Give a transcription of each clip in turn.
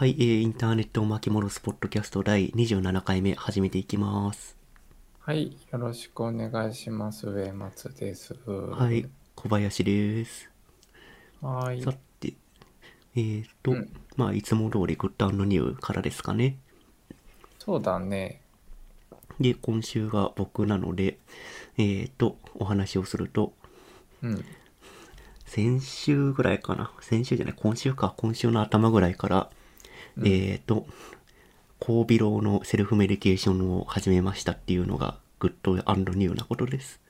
はい、えー、インターネットを巻き戻すポッドキャスト第27回目始めていきます。はい、よろしくお願いします。上松です。はい、小林です。はい。さて、えーと、うんまあ、いつも通りグッドニューからですかね。そうだね。で、今週が僕なので、えーと、お話をすると、うん。先週ぐらいかな。先週じゃない、今週か。今週の頭ぐらいから、うんえーと、高ビロのセルフメディケーションを始めましたっていうのが、 good new なことです。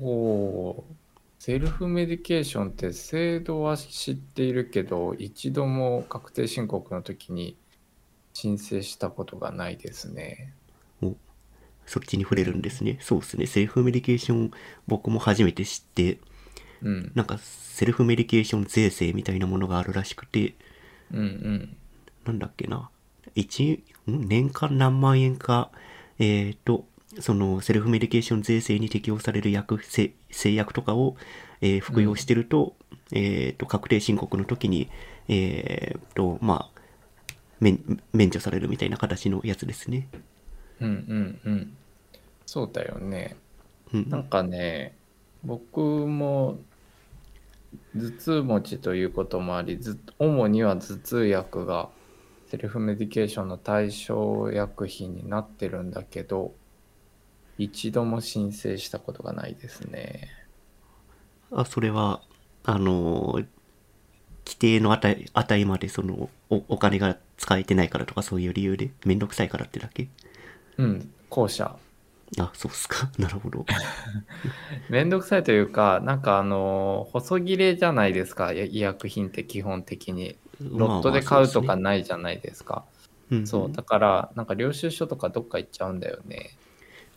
おーセルフメディケーションって制度は知っているけど、一度も確定申告の時に申請したことがないですね。おそっちに触れるんですね。そうですね。セルフメディケーション、僕も初めて知って、うん。なんか、セルフメディケーション税制みたいなものがあるらしくて、うんうん。なんだっけな。一、ん？年間何万円か、えっ、と、そのセルフメディケーション税制に適用される薬、せ製薬とかを、えー服用してると、えっ、と、確定申告の時に、えっ、と、まあ、免免除されるみたいな形のやつですね。うんうんうん。そうだよね。うん。なんかね、僕も頭痛持ちということもあり、ず主には頭痛薬がセルフメディケーションの対象薬品になってるんだけど、一度も申請したことがないですね。あ、それは、あの、規定の値、値までそのお、お金が使えてないからとかそういう理由で、めんどくさいからってだけ？うん、後者。あ、そうっすか。なるほど。めんどくさいというか、なんかあの、細切れじゃないですか、医薬品って基本的に。ロットで買うとかないじゃないですか。うん、そう、だから、なんか領収書とかどっか行っちゃうんだよね。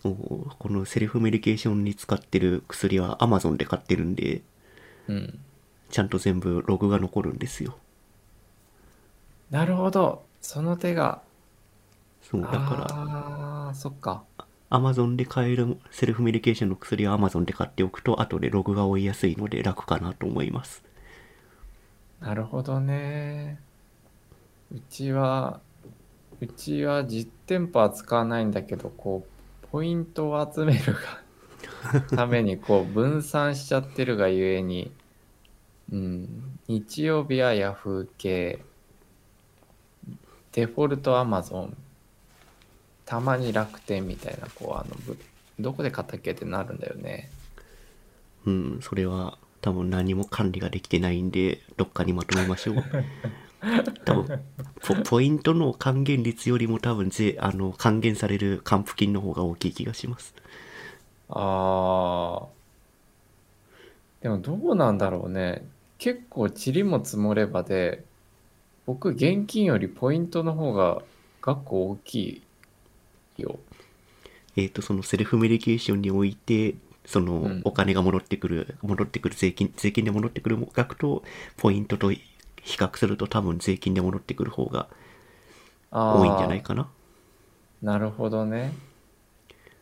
おこのセルフメディケーションに使ってる薬は Amazon で買ってるんで、うん。ちゃんと全部ログが残るんですよ。なるほど。その手が。そう、だから、ああー、そっか。Amazon で買えるセルフメディケーションの薬は Amazon で買っておくと、後でログが追いやすいので楽かなと思います。なるほどね。うちは、うちは実店舗は使わないんだけど、こう、ポイントを集めるが ために、こう、分散しちゃってるがゆえに、うん、日曜日はヤフー系、デフォルトアマゾン、たまに楽天みたいな、こう、あの、ぶどこで買ったっけってなるんだよね。うん、それは多分何も管理ができてないんで、どっかにまとめましょう。多分ポ、ポイントの還元率よりも多分税、あの、還元される還付金の方が大きい気がします。ああ。でもどうなんだろうね。結構塵も積もればで、僕現金よりポイントの方が額大きいよ。えっ、と、そのセルフメディケーションにおいて、そのうんお金が戻ってくる、戻ってくる税金、税金で戻ってくる額と、ポイントと比較すると多分税金で戻ってくる方があ多いんじゃないかな。なるほどね。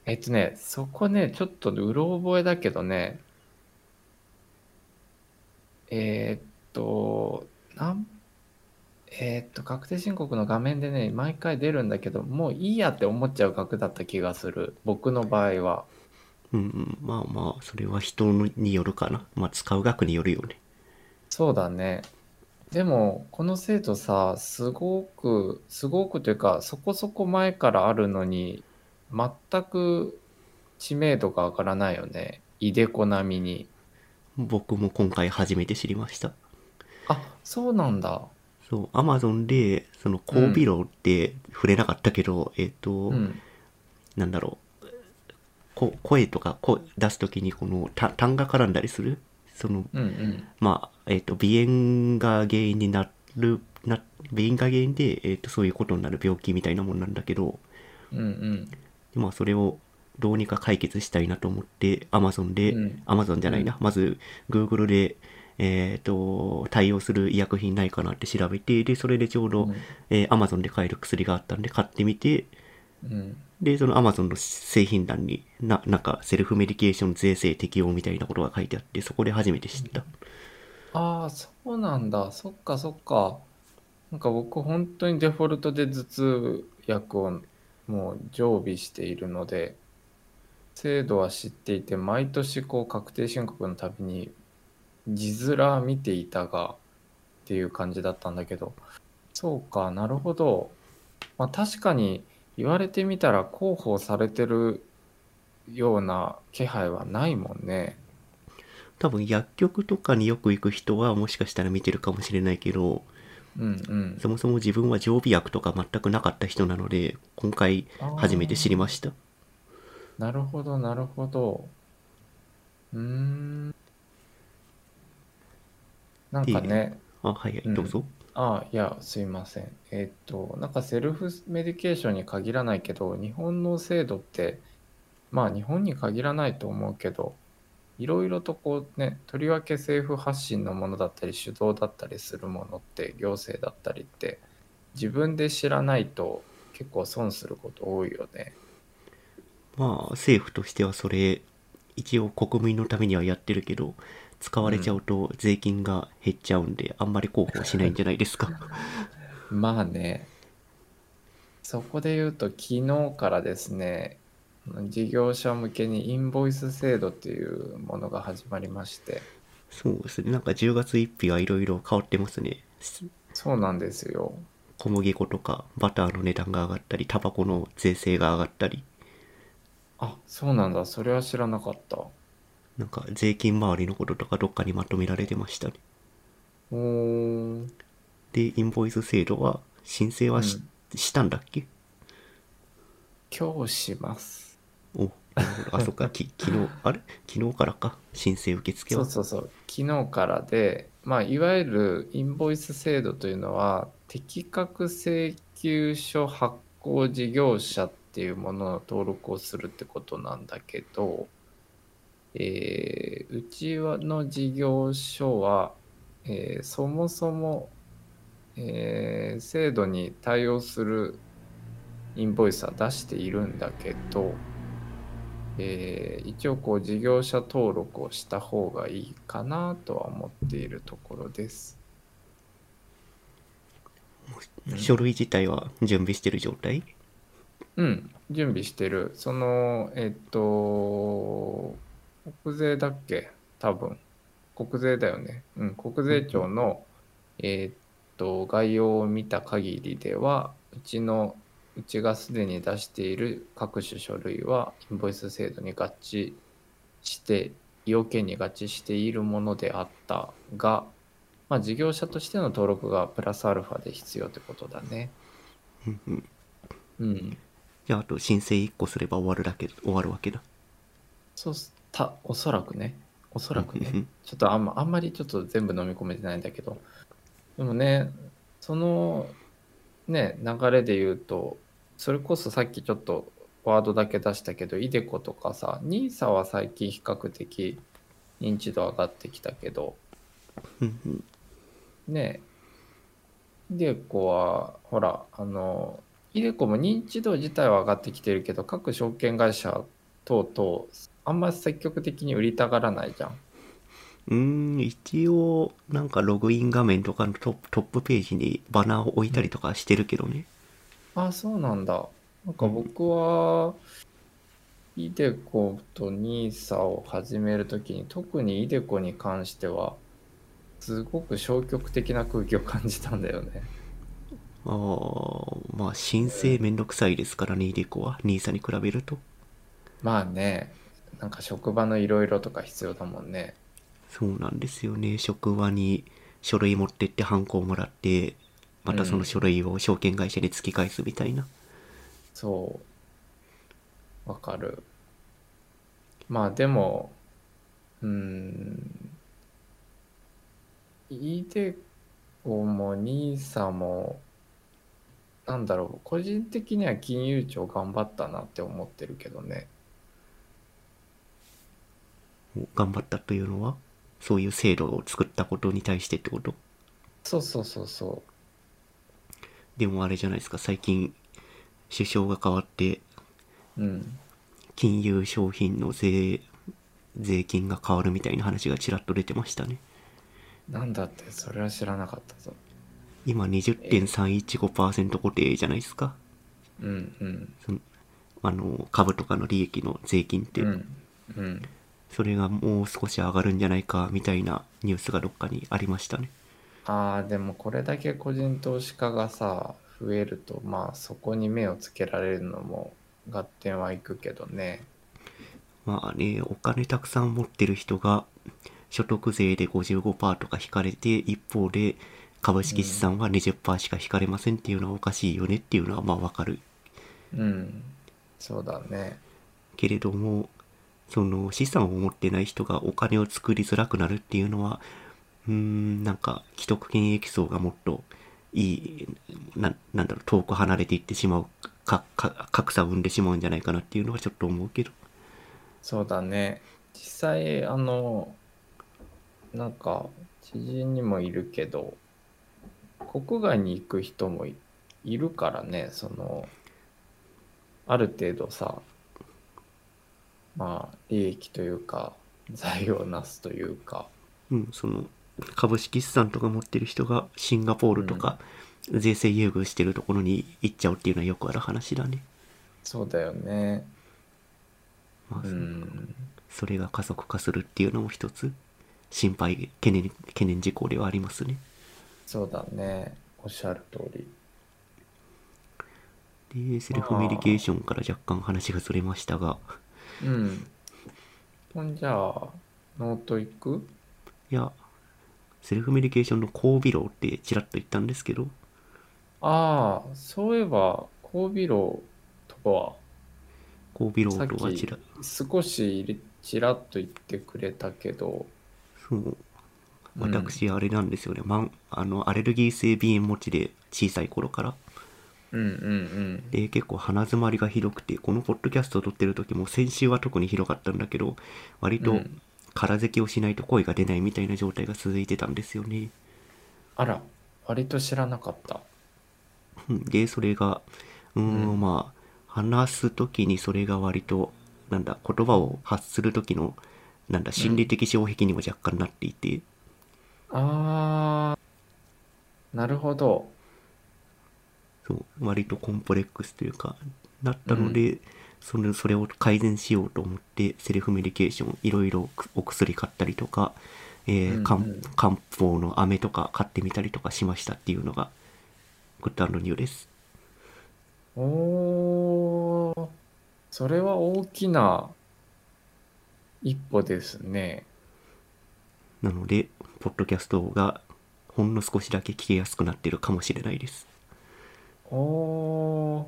えっとね、そこね、ちょっとうろ覚えだけどね、えーっと、なん、えーっと、確定申告の画面でね、毎回出るんだけど、もういいやって思っちゃう額だった気がする。僕の場合は。うんうん、まあまあ、それは人によるかな。まあ、使う額によるよね。そうだね。でも、この制度さ、すごく、すごくというか、そこそこ前からあるのに、全く知名度が上がらないよね。いでこ並みに。僕も今回初めて知りました。あ、そうなんだ。そう、アマゾンで、その、高ビロって触れなかったけど、えっ、と、うん。なんだろう、こ声とか声出すときに、この、た単が絡んだりする、その、うんうん。ままあ、えっ、と、鼻炎が原因になる、な、鼻炎が原因で、えっ、と、そういうことになる病気みたいなもんなんだけど、うんうん。まあ、それをどうにか解決したいなと思って、Amazon で、うん。Amazon じゃないな、まず Google で、えっ、と、対応する医薬品ないかなって調べて、で、それでちょうど、うんえー Amazon で買える薬があったんで買ってみて、うん。で、その Amazon の製品欄にな、なんか、セルフメディケーション税制適用みたいなことが書いてあって、そこで初めて知った。ああ、そうなんだ。そっかそっか。なんか僕本当にデフォルトで頭痛薬をもう常備しているので制度は知っていて毎年こう確定申告のたびに字面見ていたがっていう感じだったんだけど。そうかなるほど。まあ確かに言われてみたら広報されてるような気配はないもんね。多分薬局とかによく行く人はもしかしたら見てるかもしれないけどうんうん。そもそも自分は常備薬とか全くなかった人なので今回初めて知りました。なるほどなるほど。うーんなんかねあはいはいうん。どうぞ、あいやすいません。えっとなんかセルフメディケーションに限らないけど日本の制度ってまあ日本に限らないと思うけどいろいろとこうねとりわけ政府発信のものだったり主導だったりするものって行政だったりって自分で知らないと結構損すること多いよね。まあ政府としてはそれ一応国民のためにはやってるけど使われちゃうと税金が減っちゃうんで、あんまり広報しないんじゃないですか？まあね。そこで言うと昨日からですね事業者向けにインボイス制度っていうものが始まりまして。そうですね。なんか10月1日はいろいろ変わってますね。そうなんですよ。小麦粉とかバターの値段が上がったりタバコの税制が上がったり。あそうなんだ。それは知らなかったなんか税金周りのこととかどっかにまとめられてましたね。おーでインボイス制度は申請はし,、したんだっけ？今日します。おなるほどあそっか。き 昨日あれ？昨日からか？申請受付は？そうそうそう。昨日からでまあいわゆるインボイス制度というのは適格請求書発行事業者っていうものの登録をするってことなんだけど、えーうちはの事業所は、えーそもそも、えー制度に対応するインボイスは出しているんだけど、えー一応こう事業者登録をした方がいいかなとは思っているところです。うん書類自体は準備してる状態？うん、準備してる。その、えっと、国税だっけ？多分。国税だよね。うん、国税庁の、えっと、概要を見た限りでは、うちの、うちがすでに出している各種書類は、インボイス制度に合致して、要件に合致しているものであったが、まあ、事業者としての登録がプラスアルファで必要ってことだね。うんうんうん。じゃああと申請1個すれば終わるだけ終わるわけだそうした、おそらくね。おそらくね。うんちょっとあんまあんまりちょっと全部飲み込めてないんだけど。でもね、そのね、流れで言うと、それこそさっきちょっとワードだけ出したけど、イデコとかさ、NISA は最近比較的認知度上がってきたけど、ねイデコは、ほら、あの、イデコも認知度自体は上がってきてるけど、各証券会社等々、あんまり積極的に売りたがらないじゃん。うーん一応なんかログイン画面とかのトップトップページにバナーを置いたりとかしてるけどねあ、そうなんだ。なんか僕は、イデコと NISA を始めるときに、特にイデコに関しては、すごく消極的な空気を感じたんだよね。ああまあ申請めんどくさいですからねイデコは NISA に比べるとまあね、なんか職場のいろいろとか必要だもんね。そうなんですよね職場に書類持ってってハンコをもらってまたその書類を証券会社に突き返すみたいな、そう。わかる。まあでも、うーん、イデコも NISA も、なんだろう、個人的には金融庁頑張ったなって思ってるけどね。頑張ったというのはそういう制度を作ったことに対してってこと？そうそうそうそでもあれじゃないですか最近首相が変わってう。うん。金融商品の税税金が変わるみたいな話がちらっと出てましたねなんだって、それは知らなかったぞ。今20.315%固定じゃないですか。うんうんあの、株とかの利益の税金って。うんうんそれがもう少し上がるんじゃないか、みたいなニュースがどっかにありましたね。あーでもこれだけ個人投資家がさ増えるとまあそこに目をつけられるのも合点はいくけどねまあね、お金たくさん持ってる人が所得税で55%とか引かれて、一方で株式資産は20%しか引かれませんっていうのはおかしいよねっていうのはまあわかる。うんそうだねけれども、その資産を持ってない人がお金を作りづらくなるっていうのは、うーん、なんか既得権益層がもっといい、ななんだろう、遠く離れていってしまう、か、か、格差を生んでしまうんじゃないかなっていうのはちょっと思うけど。そうだね実際あのなんか知人にもいるけど国外に行く人もいいるからねそのある程度さまあ利益というか財を成すというか。うん、その株式資産とか持ってる人がシンガポールとか税制優遇してるところに行っちゃうっていうのはよくある話だね。そうだよね。まあ、うん。それが加速化するっていうのも一つ心配、懸念、懸念事項ではありますね。そうだね。おっしゃる通り。で、セルフメディケーションから若干話がずれましたが、うん。ほんじゃあノート行く？いや、セルフメディケーションの後鼻漏ってちらっと言ったんですけど、ああそういえば後鼻漏とは？後鼻さっき漏とはちら、少しちらっと言ってくれたけど、そう、うん。私あれなんですよね、まん、あの、アレルギー性鼻炎持ちで小さい頃から、うんうんで、結構鼻詰まりがひどくて、このポッドキャストを撮ってる時も先週は特にひどかったんだけど、割とうん。空咳をしないと声が出ないみたいな状態が続いてたんですよね。あら、割と知らなかった。うん。で、それが、うーん、うん。まあ、話す時にそれが割と、なんだ、言葉を発する時の、なんだ、心理的障壁にも若干なっていて、あー、なるほど。そう、割とコンプレックスというか、なったので、それそれを改善しようと思って、セルフメディケーション、いろいろお薬買ったりとか、え漢うん漢方の飴とか買ってみたりとかしましたっていうのが、グッドニューです。おー、それは大きな一歩ですね。なので、ポッドキャストがほんの少しだけ聞きやすくなってるかもしれないです。おー、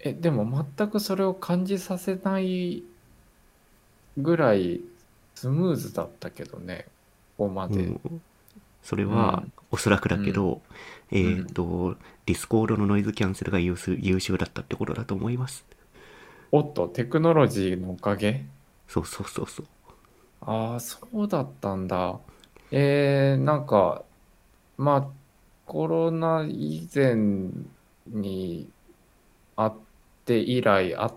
え、でも全くそれを感じさせないぐらいスムーズだったけどね、ここまで。うんそれは、うんおそらくだけど、えっ、と、 Discord のノイズキャンセルが優秀優秀だったってことだと思います。おっと、テクノロジーのおかげ？そうそうそうそう。ああ、そうだったんだ。えー、なんか、まあ、コロナ以前に会って以来、あ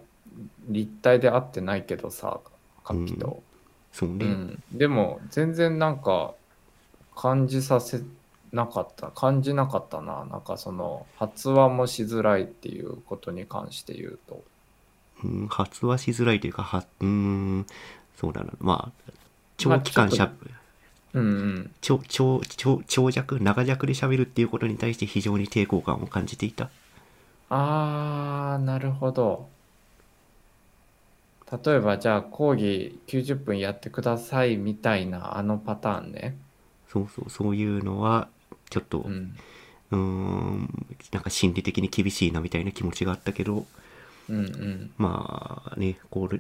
立体で会ってないけどさ、カピと。そうね。うん。でも、全然なんか、感じさせなかった、感じなかったな。なんかその、発話もしづらいっていうことに関して言うと。うん、発話しづらいというか、は、うーん、そうだな。まあ、長期間しゃ、まうんうん。長、長、長、長尺、長尺で喋るっていうことに対して非常に抵抗感を感じていた？あー、なるほど。例えば、じゃあ、講義90分やってくださいみたいな、あのパターンね。そうそう、そういうのは、ちょっと、う。うんーん、なんか心理的に厳しいなみたいな気持ちがあったけど、うんうん。まあね、これ、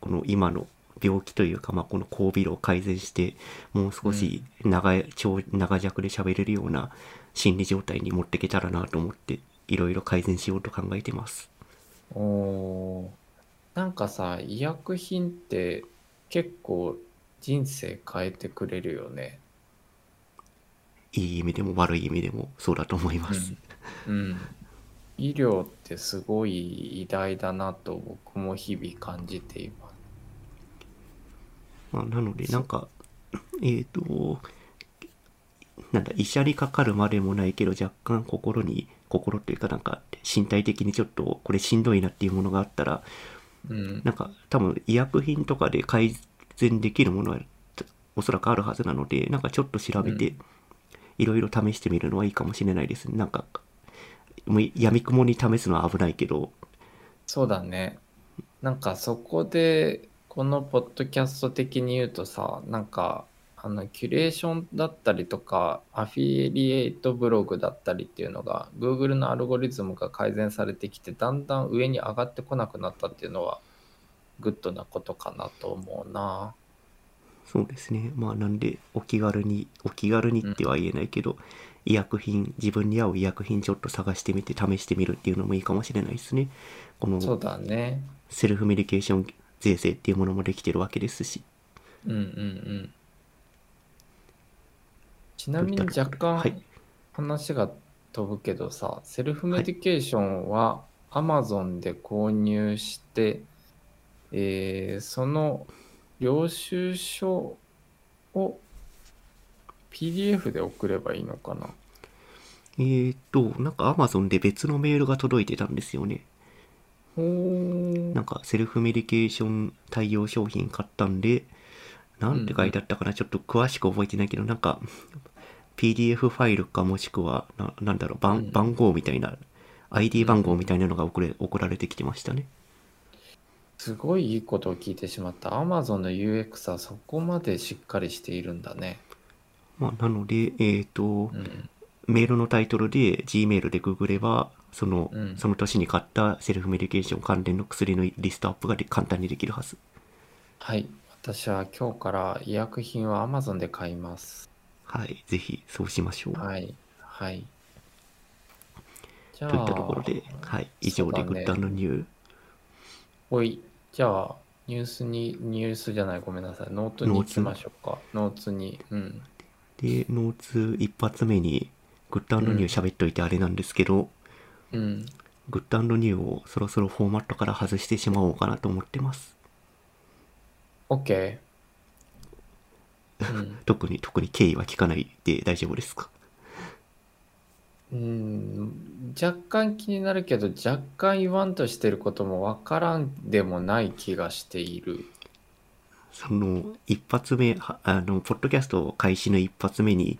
この今の病気というか、まあこの交尾炉を改善して、もう少し長い、長、長尺で喋れるような心理状態に持っていけたらなと思って、いろいろ改善しようと考えてます。おー。なんかさ、医薬品って結構人生変えてくれるよね。いい意味でも悪い意味でもそうだと思います。うん。医療ってすごい偉大だなと僕も日々感じています。まあ、なので、なんか、えっ、と、なんだ、医者にかかるまでもないけど、若干心に、心というかなんか、身体的にちょっと、これしんどいなっていうものがあったら、うんなんか、多分医薬品とかで改善できるものは、おそらくあるはずなので、なんかちょっと調べてう、いろいろ試してみるのはいいかもしれないですね。なんか、もうやみくもに試すのは危ないけど、そうだね。なんかそこで、このポッドキャスト的に言うとさ、なんか、あの、キュレーションだったりとか、アフィリエイトブログだったりっていうのが、Google のアルゴリズムが改善されてきて、だんだん上に上がってこなくなったっていうのは、グッドなことかなと思うな。そうですね。まあなんで、お気軽に、お気軽にっては言えないけど、医薬品、自分に合う医薬品ちょっと探してみて試してみるっていうのもいいかもしれないですね。このそうだね。セルフメディケーション税制っていうものもできてるわけですし。うんうんうん。ちなみに若干はい話が飛ぶけどさ、セルフメディケーションは Amazon で購入して、えーその領収書を PDF で送ればいいのかな？えーと、なんか Amazon で別のメールが届いてたんですよね。なんかセルフメディケーション対応商品買ったんで、なんて書いてあったかな、ちょっと詳しく覚えてないけど、なんか PDF ファイルかもしくは、ななんだろう番、うん番号みたいな、ID 番号みたいなのが送れ送られてきてましたね。すごいいいことを聞いてしまった。Amazon の UX はそこまでしっかりしているんだね。まあ、なので、えっ、と、うん。メールのタイトルで Gmail でググれば、その、うんその年に買ったセルフメディケーション関連の薬のリストアップがで簡単にできるはず。はい。私は今日から医薬品は Amazon で買います。はい。ぜひ、そうしましょう。はい。はい。じゃといったところで、はい。以上で Good New。おい。じゃあ、ニュースに、ニュースじゃない、ごめんなさい。ノートに行きましょうか。 Notes に。うん。で、 Notes 一発目に、 Good New 喋っといてあれなんですけど、うん。 Good New をそろそろフォーマットから外してしまおうかなと思ってます。OK。うん。特に、特に経緯は聞かないで大丈夫ですか？うん、若干気になるけど、若干言わんとしてることもわからんでもない気がしている。その、一発目、はあの、ポッドキャスト開始の一発目に、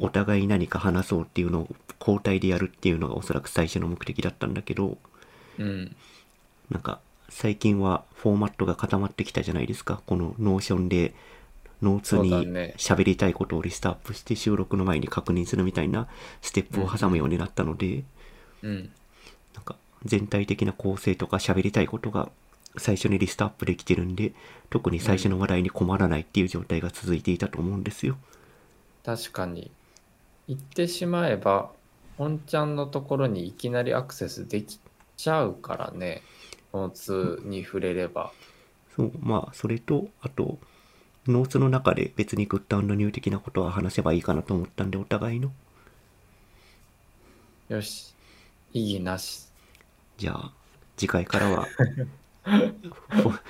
お互い何か話そうっていうのを交代でやるっていうのがおそらく最初の目的だったんだけど、うん。なんか、最近はフォーマットが固まってきたじゃないですか。この Notion で、 Notes に喋りたいことをリストアップして収録の前に確認するみたいなステップを挟むようになったので、うん。なんか全体的な構成とか喋りたいことが最初にリストアップできてるんで、特に最初の話題に困らないっていう状態が続いていたと思うんですよ。確かに。言ってしまえば、本ちゃんのところにいきなりアクセスできちゃうからね。 Notes に触れれば。そう、まあ、それと、あと、 Notes の中で別に Good New 的なことは話せばいいかなと思ったんで、お互いの。よし。異議なし。じゃあ、次回からは フォ、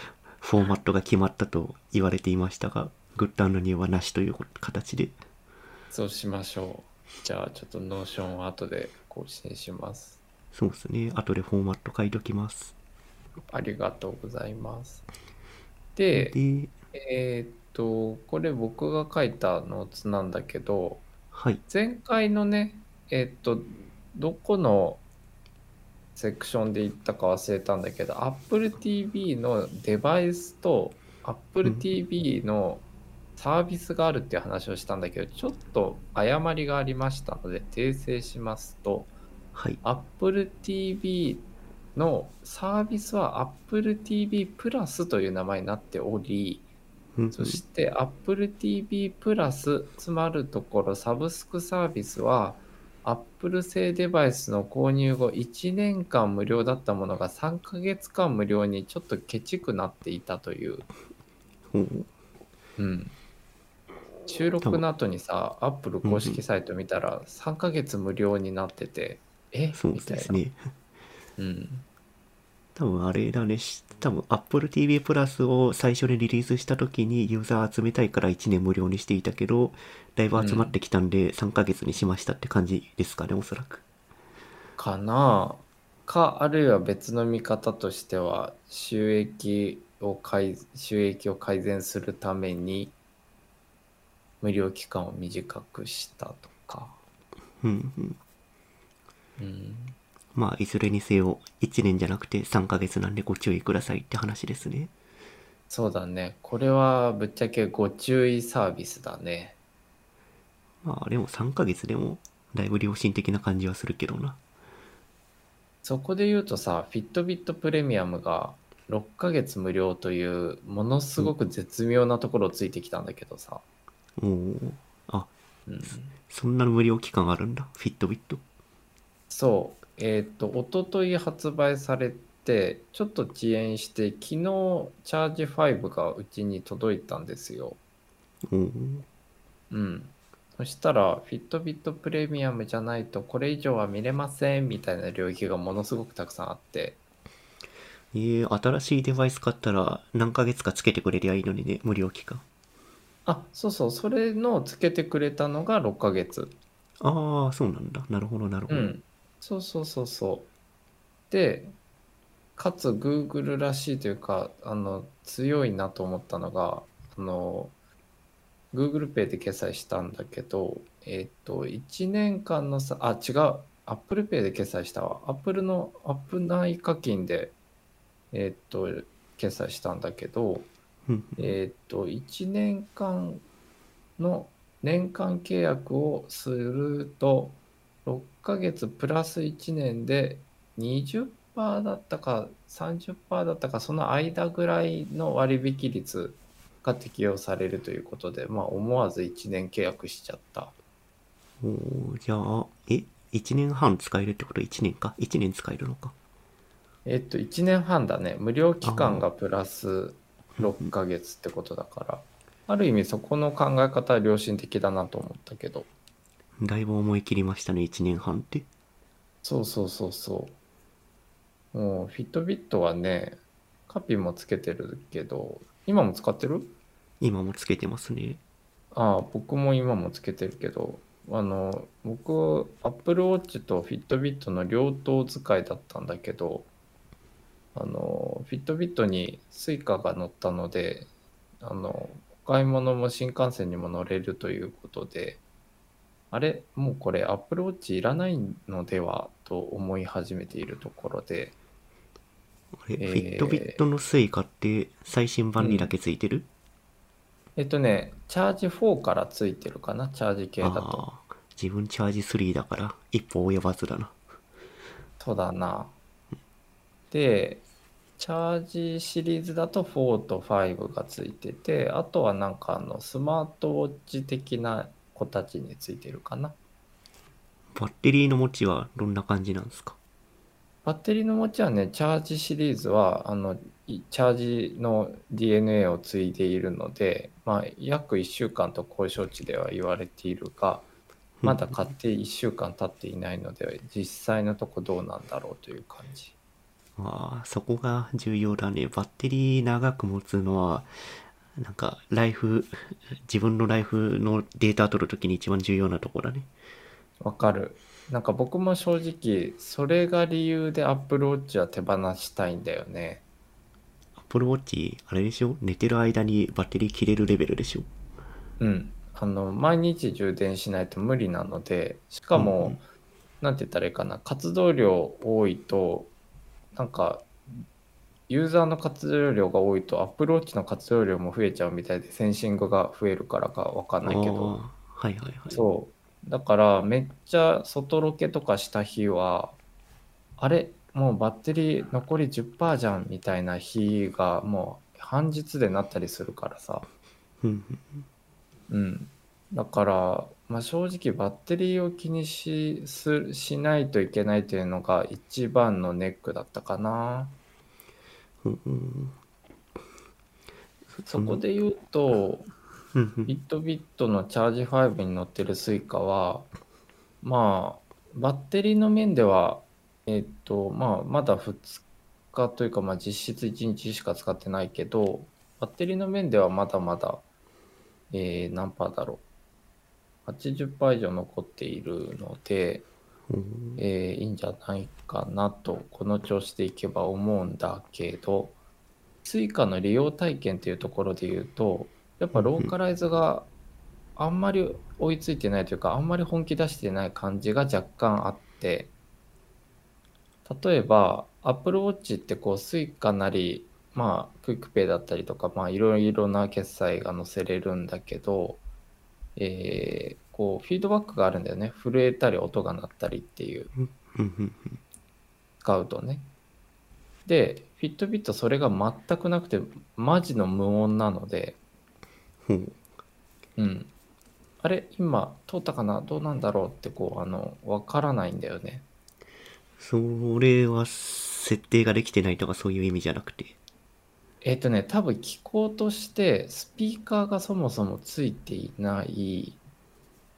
フォーマットが決まったと言われていましたが、 Good New はなしという形で、そうしましょう。じゃあ、ちょっと Notion を後で更新します。そうですね、後でフォーマット書いときます。ありがとうございます。で、で、えーっと、これ僕が書いた Notes なんだけど、はい、前回のね、えーっと、どこのセクションで言ったか忘れたんだけど、Apple TV のデバイスと Apple うん TV のサービスがあるっていう話をしたんだけど、ちょっと誤りがありましたので訂正しますと、はい、Apple TV のサービスは Apple TV プラスという名前になっており、そして Apple TV プラス、つまるところサブスクサービスは Apple 製デバイスの購入後1年間無料だったものが3ヶ月間無料にちょっとケチくなっていたという。うん。収録の後にさ、Apple 公式サイト見たら3ヶ月無料になってて、え？そうみたいな。ですね。うん。多分あれだね、し多分 Apple TV プラスを最初にリリースした時にユーザー集めたいから1年無料にしていたけど、だいぶ集まってきたんで3ヶ月にしましたって感じですかね、おそらく。かなか、あるいは別の見方としては、収益を改、収益を改善するために、無料期間を短くしたとか。うんうん。うん。まあ、いずれにせよ、1年じゃなくて3ヶ月なんでご注意くださいって話ですね。そうだね。これはぶっちゃけご注意サービスだね。まあ、でも3ヶ月でも、だいぶ良心的な感じはするけどな。そこで言うとさ、フィットビットプレミアムが6ヶ月無料というものすごく絶妙なところをついてきたんだけどさ。おお。あ、うん、そんな無料期間あるんだ、フィットビット。そう。えっ、と、一昨日発売されて、ちょっと遅延して、昨日チャージ5がうちに届いたんですよ。おお。うん。そしたら、フィットビットプレミアムじゃないとこれ以上は見れませんみたいな領域がものすごくたくさんあって、えー、新しいデバイス買ったら何ヶ月かつけてくれりゃいいのにね、無料期間。あ、そうそう、それのつけてくれたのが6ヶ月。ああ、そうなんだ。なるほど、なるほど。うん。そうそうそうそう。で、かつ Google らしいというか、あの、強いなと思ったのが、あの、Google Pay で決済したんだけど、えっと、1年間のさ、あ、違う、Apple Pay で決済したわ。Apple のアップ内課金で、えっと、決済したんだけど、うんえっと、1年間の年間契約をすると、6ヶ月プラス1年で20%だったか30%だったか、その間ぐらいの割引率が適用されるということで、まあ、思わず1年契約しちゃった。おーじゃあ、え、1年半使えるってこと ?1 年か ?1 年使えるのか？えっと、1年半だね。無料期間がプラス6ヶ月ってことだから、ある意味そこの考え方は良心的だなと思ったけど。だいぶ思い切りましたね、1年半って。そうそうそうそう。もう、フィットビットはね、カピもつけてるけど、今も使ってる？今もつけてますね。ああ、僕も今もつけてるけど、あの、僕、Apple Watch と Fitbit の両刀使いだったんだけど、あの、Fitbit に Suica が乗ったので、あの、お買い物も新幹線にも乗れるということで、あれ、もうこれ Apple Watch いらないのではと思い始めているところで、あれ、えー Fitbit の Suica って最新版にだけついてる、えっとね、チャージ4からついてるかな、チャージ系だと。自分チャージ3だから一歩及ばずだな。そうだな。で、チャージシリーズだと4と5がついてて、あとはなんかあのスマートウォッチ的な子たちについてるかな。バッテリーの持ちはどんな感じなんですか？バッテリーの持ちはね、チャージシリーズは、あの、いチャージの DNA を継いでいるので、まあ、約1週間と交渉値では言われているが、まだ買って1週間経っていないので、実際のとこどうなんだろうという感じ。ああ、そこが重要だね。バッテリー長く持つのは、なんか、ライフ、自分のライフのデータ取るときに一番重要なところだね。わかる。なんか僕も正直、それが理由で Apple Watch は手放したいんだよね。Apple Watch、あれでしょ？寝てる間にバッテリー切れるレベルでしょ？うん。あの、毎日充電しないと無理なので、しかも、うんうんなんて言ったらいいかな、活動量多いと、なんか、ユーザーの活動量が多いと、Apple Watch の活動量も増えちゃうみたいで、センシングが増えるからかわかんないけど、はいはいはい。そう。だから、めっちゃ外ロケとかした日は、あれ？もうバッテリー残り10%じゃんみたいな日がもう半日でなったりするからさ。うんうん。だから、まあ、正直バッテリーを気にしすしないといけないというのが一番のネックだったかな。うんうんそこで言うと、 Fitbit の Charge 5に乗ってる Suica は、まあ、バッテリーの面では、えっと、まあ、まだ2日というか、まあ、実質1日しか使ってないけど、バッテリーの面ではまだまだ、えー、何パーだろう。80%以上残っているので、うん。えーいいんじゃないかなと、この調子でいけば思うんだけど、追加の利用体験っていうところで言うと、やっぱローカライズがあんまり追いついてないというか、あんまり本気出してない感じが若干あって、例えば、Apple Watch ってこう、 Suica なり、まあ、 QUICPay だったりとか、まあ、いろいろな決済が載せれるんだけど、えーこう、フィードバックがあるんだよね。震えたり、音が鳴ったりっていう。使うとね。で、フィットビットそれが全くなくて、マジの無音なので、うんうん。あれ、今、通ったかな？どうなんだろうって、こう、あの、わからないんだよね。それは設定ができてないとかそういう意味じゃなくて。えっ、とね、多分機構として、スピーカーがそもそもついていない。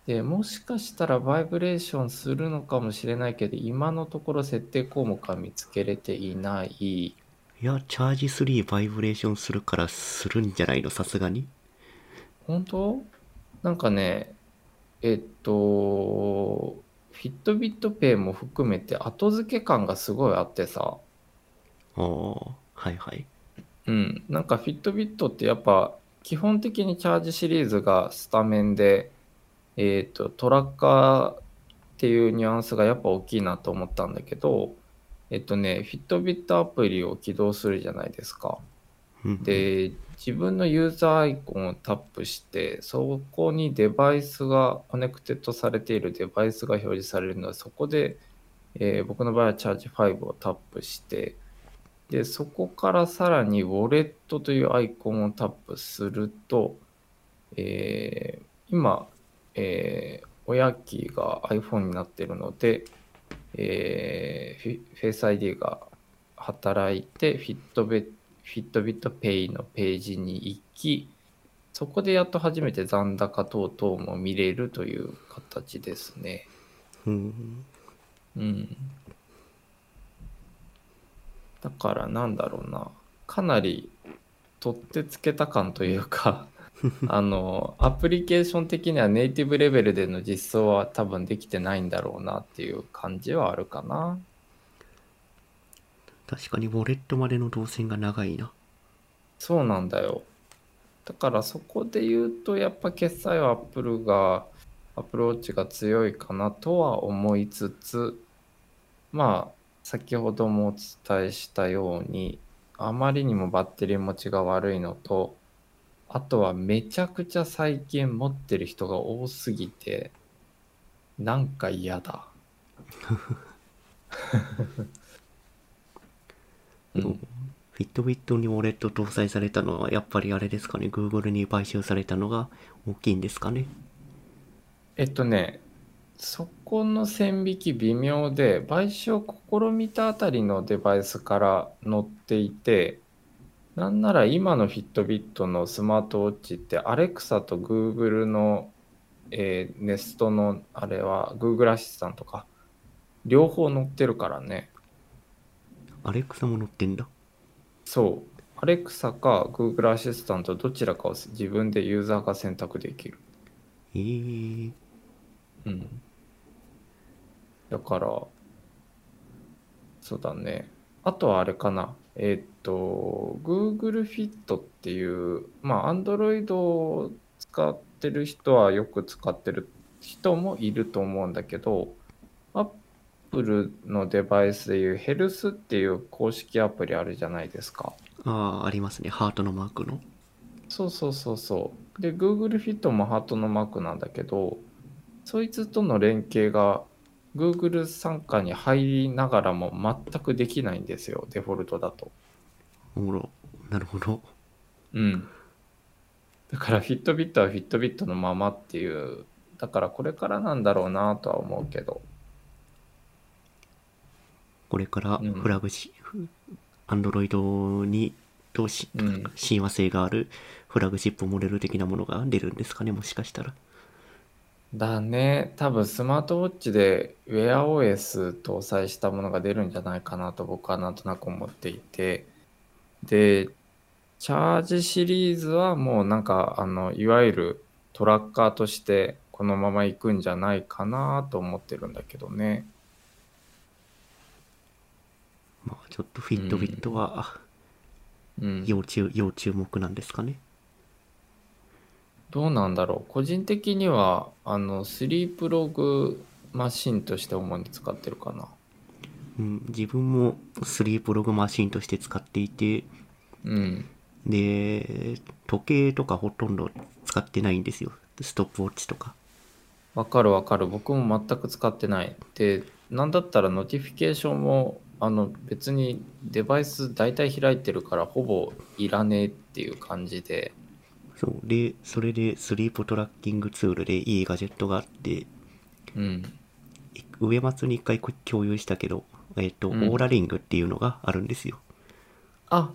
で、もしかしたらバイブレーションするのかもしれないけど、今のところ設定項目は見つけれていない。いや、チャージ3バイブレーションするからするんじゃないの？さすがに？本当？なんかね、えっと、フィットビットペイも含めて後付け感がすごいあってさ、ああ、はいはい。うん、なんかフィットビットってやっぱ基本的にチャージシリーズがスタメンで、えっと、トラッカーっていうニュアンスがやっぱ大きいなと思ったんだけど、えっとね、 Fitbit アプリを起動するじゃないですか。うん、で、自分のユーザーアイコンをタップして、そこにデバイスが、 connected されているデバイスが表示されるので、そこで、えー僕の場合はチャージ5をタップして、で、そこからさらにウォレットというアイコンをタップすると、えー今、えー親機が iPhone になっているので、えーフィフェイス ID が働いて、フィットベフィットビットペイのページに行き、そこでやっと初めて残高等々も見れるという形ですね。うん。うん。だからなんだろうな。かなり取ってつけた感というか、あの、アプリケーション的にはネイティブレベルでの実装は多分できてないんだろうなっていう感じはあるかな。確かにウォレットまでの動線が長いな。そうなんだよ。だからそこで言うと、やっぱ決済は Apple が、アプローチが強いかなとは思いつつ、まあ、先ほどもお伝えしたように、あまりにもバッテリー持ちが悪いのと、あとはめちゃくちゃ最近持ってる人が多すぎて、なんか嫌だ。うんフィットビットにウォレット搭載されたのはやっぱりあれですかね。Google に買収されたのが大きいんですかね。えっとね、そこの線引き微妙で、買収を試みたあたりのデバイスから載っていて、なんなら今のフィットビットのスマートウォッチって、アレクサと Google の、えー、ネストのあれは Google アシスタントか、両方載ってるからね。アレクサも乗ってんだ。そう。アレクサか Google アシスタントどちらかを自分でユーザーが選択できる。えー、うん。だから、そうだね。あとはあれかな。えーっと、Google Fit っていう、まあ、Android を使ってる人はよく使ってる人もいると思うんだけど、Apple のデバイスでいう Health っていう公式アプリあるじゃないですか。ああ、ありますね。ハートのマークの。そうそうそうそう。で、Google Fit もハートのマークなんだけど、そいつとの連携が Google 参加に入りながらも全くできないんですよ、デフォルトだと。おもろ。なるほど。うん。だから Fitbit は Fitbit のままっていう、だからこれからなんだろうなとは思うけど。これからうんフラグし、アンドロイドにとしうん。親和性があるフラグシップモデル的なものが出るんですかね、もしかしたら。だね。多分スマートウォッチで WearOS 搭載したものが出るんじゃないかなと僕はなんとなく思っていて。で、チャージシリーズはもうなんか、あの、いわゆるトラッカーとしてこのまま行くんじゃないかなと思ってるんだけどね。まあ、ちょっとフィットビットはうん。要注、要注目なんですかね。どうなんだろう。個人的には、あの、スリープログマシンとして主に使ってるかな。うん、自分もスリープログマシンとして使っていて、うん。で、時計とかほとんど使ってないんですよ。ストップウォッチとか。わかるわかる。僕も全く使ってない。で、なんだったら notification も、あの、別にデバイス大体開いてるからほぼいらねえっていう感じで。そう。で、それでスリープトラッキングツールでいいガジェットがあって、うん。い上松に一回こ共有したけど、えっ、と、うんオーラリングっていうのがあるんですよ。あ、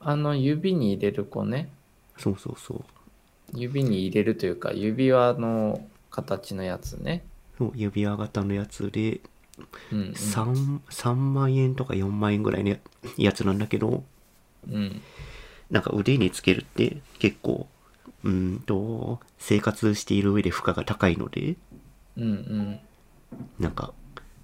あの、指に入れる子ね。そうそうそう。指に入れるというか、指輪の形のやつね。そう指輪型のやつで、うん、うん。3, 3万円とか4万円ぐらいのややつなんだけど、うん。なんか腕につけるって結構、うーんと、生活している上で負荷が高いので、うんうん。なんか、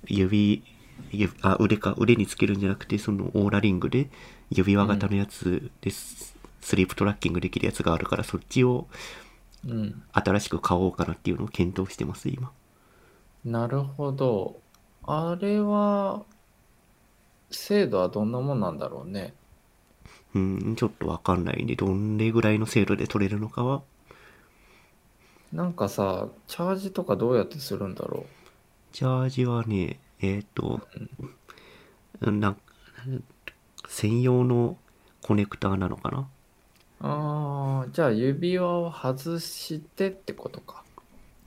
指、指あ、腕か、腕につけるんじゃなくて、そのオーラリングで指輪型のやつです、スリープトラッキングできるやつがあるから、そっちをうん。新しく買おうかなっていうのを検討してます、今。なるほど。あれは、精度はどんなもんなんだろうね。うーん、ちょっとわかんないんで、どんれぐらいの精度で取れるのかは、なんかさ、チャージとかどうやってするんだろチャージはね、えっ、と、なん専用のコネクターなのかな？う。ああ、じゃあ指輪を外してってことか。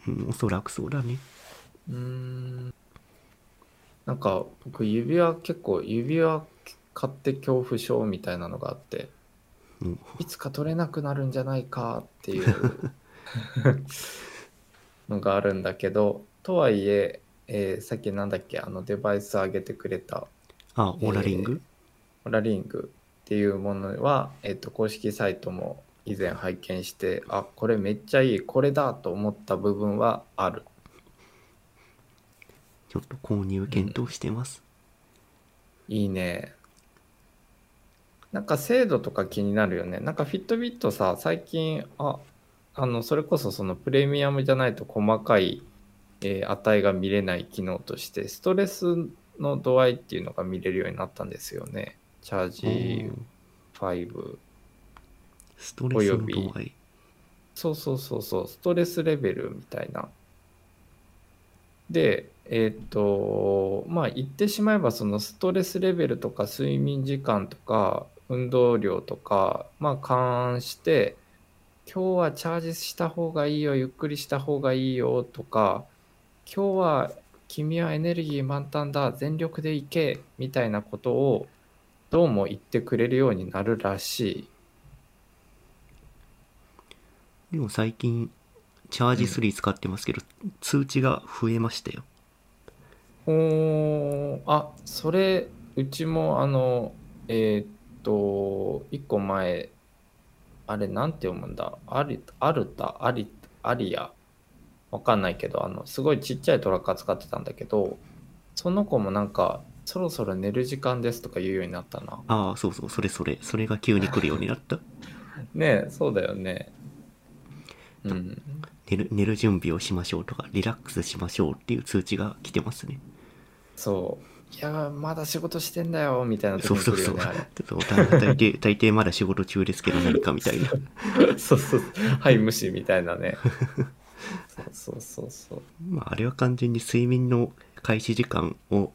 うん、おそらくそうだね。うーん。なんか僕指輪結構指輪買って恐怖症みたいなのがあって、うんいつか取れなくなるんじゃないかっていう のがあるんだけど、とはいええーさっきなんだっけ、あのデバイス上げてくれたあ、オーラリング、オラリングっていうものは、えっと、公式サイトも以前拝見して、あ、これめっちゃいい、これだと思った部分はある。ちょっと購入検討してます。いいね。なんか精度とか気になるよね。なんかフィットビットさ、最近、あ、あの、それこそそのプレミアムじゃないと細かい、えー値が見れない機能として、ストレスの度合いっていうのが見れるようになったんですよね。チャージ5。ストレスの度合い。そうそうそうそう、ストレスレベルみたいな。で、えーっと、まあ言ってしまえばそのストレスレベルとか睡眠時間とか運動量とか、まあ勘案して、今日はチャージした方がいいよ、ゆっくりした方がいいよとか、今日は君はエネルギー満タンだ、全力でいけ、みたいなことをどうも言ってくれるようになるらしい。でも最近、チャージ3使ってますけど、通知が増えましたよ。おーあ、それ、うちも、あの、えーっと、一個前、あれ、なんて読むんだ？アリ、アルタ、アリ、アリア、わかんないけど、あの、すごいちっちゃいトラッカー使ってたんだけど、その子もなんか、そろそろ寝る時間ですとか言うようになったな。ああ、そうそう、それそれ。それが急に来るようになった？ねえ、そうだよね。うん。寝る寝る準備をしましょうとか、リラックスしましょうっていう通知が来てますね。そう。いや、まだ仕事してんだよ、みたいなそうそうそう。大抵、大抵まだ仕事中ですけど何かみたいな。そうそう。はい、無視みたいなね。そうそうそうそう。まあ、あれは完全に睡眠の開始時間を、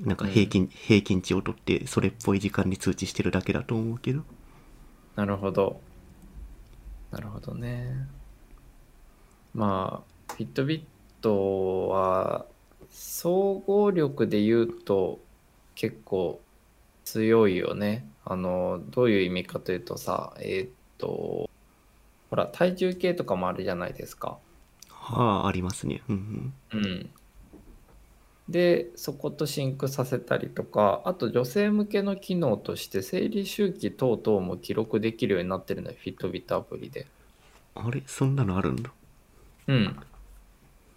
なんか平均、平均値を取って、それっぽい時間に通知してるだけだと思うけど。なるほど。なるほどね。まあ、フィットビットは、総合力で言うと結構強いよね。あの、どういう意味かというとさ、えーっと、ほら、体重計とかもあるじゃないですか。ああ、ありますね。うんうん。で、そことシンクさせたりとか、あと女性向けの機能として生理周期等々も記録できるようになってるのよ、フィットビットアプリで。うん。あれ？そんなのあるんだ。うん。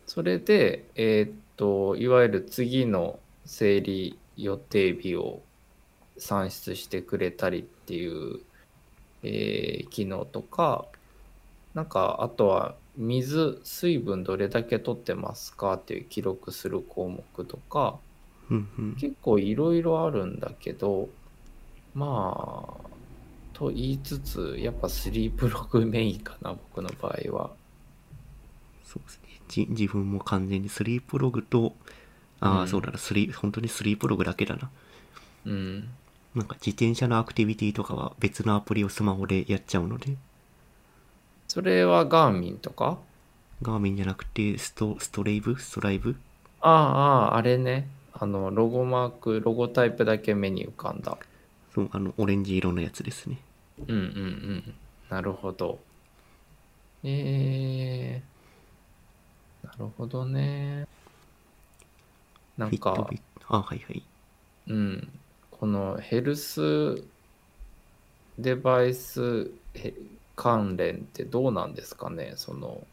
それで、えーっと、いわゆる次の生理予定日を算出してくれたりっていう、えー機能とか、なんか、あとは水、水分どれだけ取ってますかっていう記録する項目とか。結構いろいろあるんだけど、まあ、と言いつつ、やっぱスリープログメインかな、僕の場合は。そうですね。じ自分も完全にスリープログと、ああ、うんそうだな、スリー、本当にスリープログだけだな。うん。なんか自転車のアクティビティとかは別のアプリをスマホでやっちゃうので、それはガーミンとか？ガーミンじゃなくて、スト、ストレイブ？ストライブ？ああ、ああ、あれね。あの、ロゴマーク、ロゴタイプだけ目に浮かんだ。そう、あの、オレンジ色のやつですね。うんうんうん。なるほど。えー、なるほどね。なんかあ、はいはい。うん、このヘルスデバイスへ関連ってどうなんですかね？その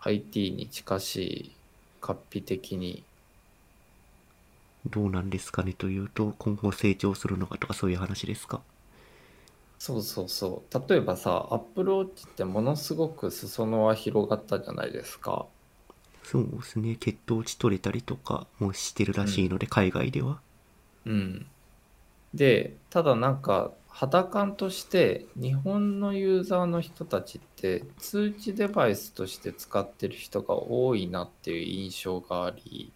IT に近しい活皮的に。どうなんですかねというと、今後成長するのかとかそういう話ですか？そうそうそう。例えばさ、Apple Watch ってものすごく裾野は広がったじゃないですか。そうですね。血糖値取れたりとかもしてるらしいので、海外では。うん。で、ただなんか肌感として日本のユーザーの人たちって通知デバイスとして使ってる人が多いなっていう印象があり、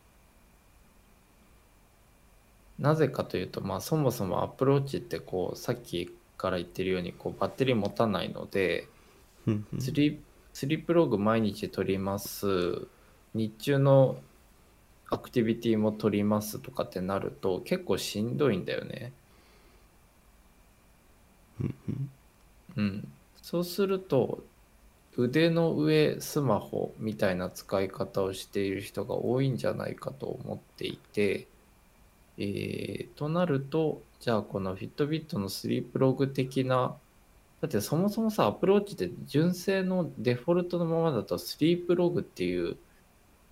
なぜかというと、まあそもそも Apple Watch ってこうさっきから言ってるようにこうバッテリー持たないので、うんうんスリープスリープログ毎日取ります日中のアクティビティも取りますとかってなると結構しんどいんだよね。うん。そうすると腕の上スマホみたいな使い方をしている人が多いんじゃないかと思っていて、えーとなるとじゃあこのフィットビットのスリープログ的なだってそもそもさアプローチって純正のデフォルトのままだとスリープログっていう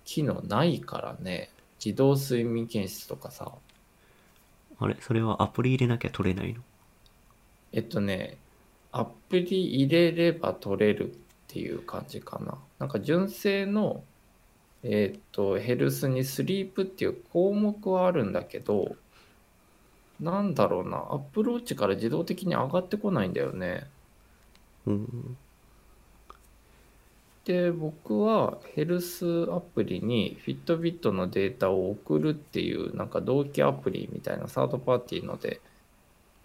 機能ないからね自動睡眠検出とかさあれ？それはアプリ入れなきゃ取れないの？えっとね、アプリ入れれば取れるっていう感じかな。なんか純正の、えっと、ヘルスにスリープっていう項目はあるんだけど、なんだろうな、アップローチから自動的に上がってこないんだよね。うん。で、僕はヘルスアプリに Fitbit のデータを送るっていう、なんか同期アプリみたいなサードパーティーので、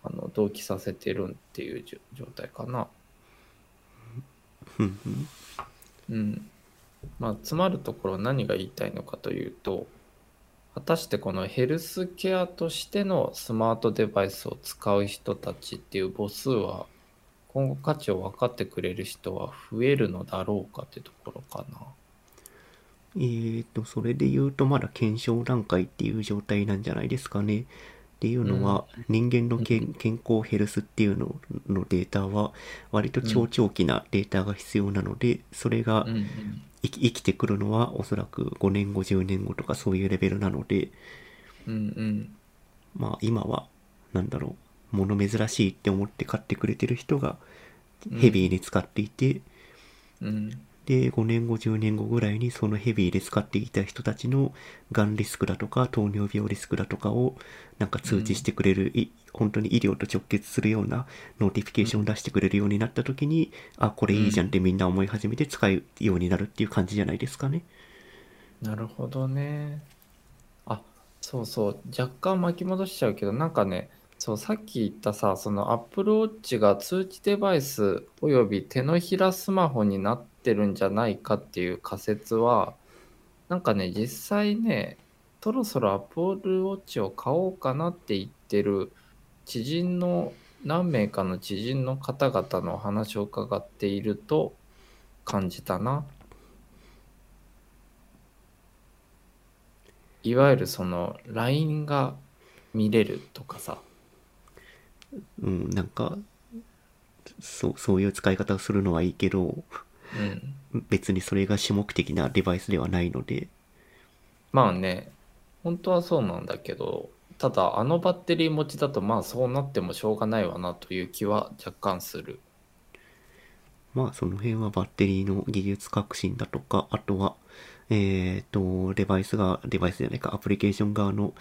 あの同期させてるっていう状態かな。うん。まあ、詰まるところ何が言いたいのかというと、果たしてこのヘルスケアとしてのスマートデバイスを使う人たちっていう母数は、今後価値を分かってくれる人は増えるのだろうかってところかな。えーと、それで言うとまだ検証段階っていう状態なんじゃないですかね。っていうのは、人間の健康ヘルスっていうののデータは割と超長期なデータが必要なので、それが。生きてくるのはおそらく5年後10年後とかそういうレベルなのでうんうん。まあ今はなんだろう物珍しいって思って買ってくれてる人がうんヘビーに使っていて、うん。で5年後10年後ぐらいにそのヘビーで使っていた人たちのがんリスクだとか糖尿病リスクだとかをなんか通知してくれる、い本当に医療と直結するような notification を出してくれるようになった時に、あこれいいじゃんってみんな思い始めて使うようになるっていう感じじゃないですかね。なるほどね。あ、そうそう。若干巻き戻しちゃうけど、なんかね、そう、さっき言ったさ、その Apple Watch が通知デバイスおよび手のひらスマホになってるんじゃないかっていう仮説は、なんかね、実際ね、そろそろ Apple Watch を買おうかなって言ってる知人の、何名かの知人の方々のお話を伺っていると感じたな。いわゆるその LINE が見れるとかさうん、なんか、そう、そういう使い方をするのはいいけど、うん。別にそれが主目的なデバイスではないので、まあね本当はそうなんだけどただあのバッテリー持ちだとまあそうなってもしょうがないわなという気は若干する。まあその辺はバッテリーの技術革新だとか、あとは、えっ、と、デバイスが、デバイスじゃないか、アプリケーション側の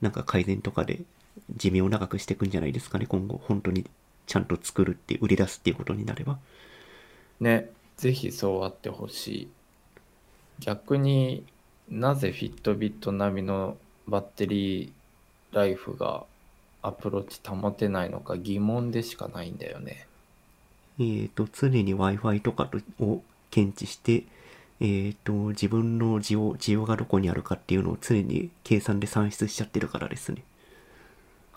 なんか改善とかで寿命を長くしていくんじゃないですかね、今後。本当にちゃんと作るって、売り出すっていうことになれば。ねぜひそうあってほしい逆になぜフィットビット並みのバッテリーライフがアプローチ保てないのか疑問でしかないんだよねえっ、と、常に Wi-Fi とかとを検知して、えっ、と、自分の需要、需要がどこにあるかっていうのを常に計算で算出しちゃってるからですね。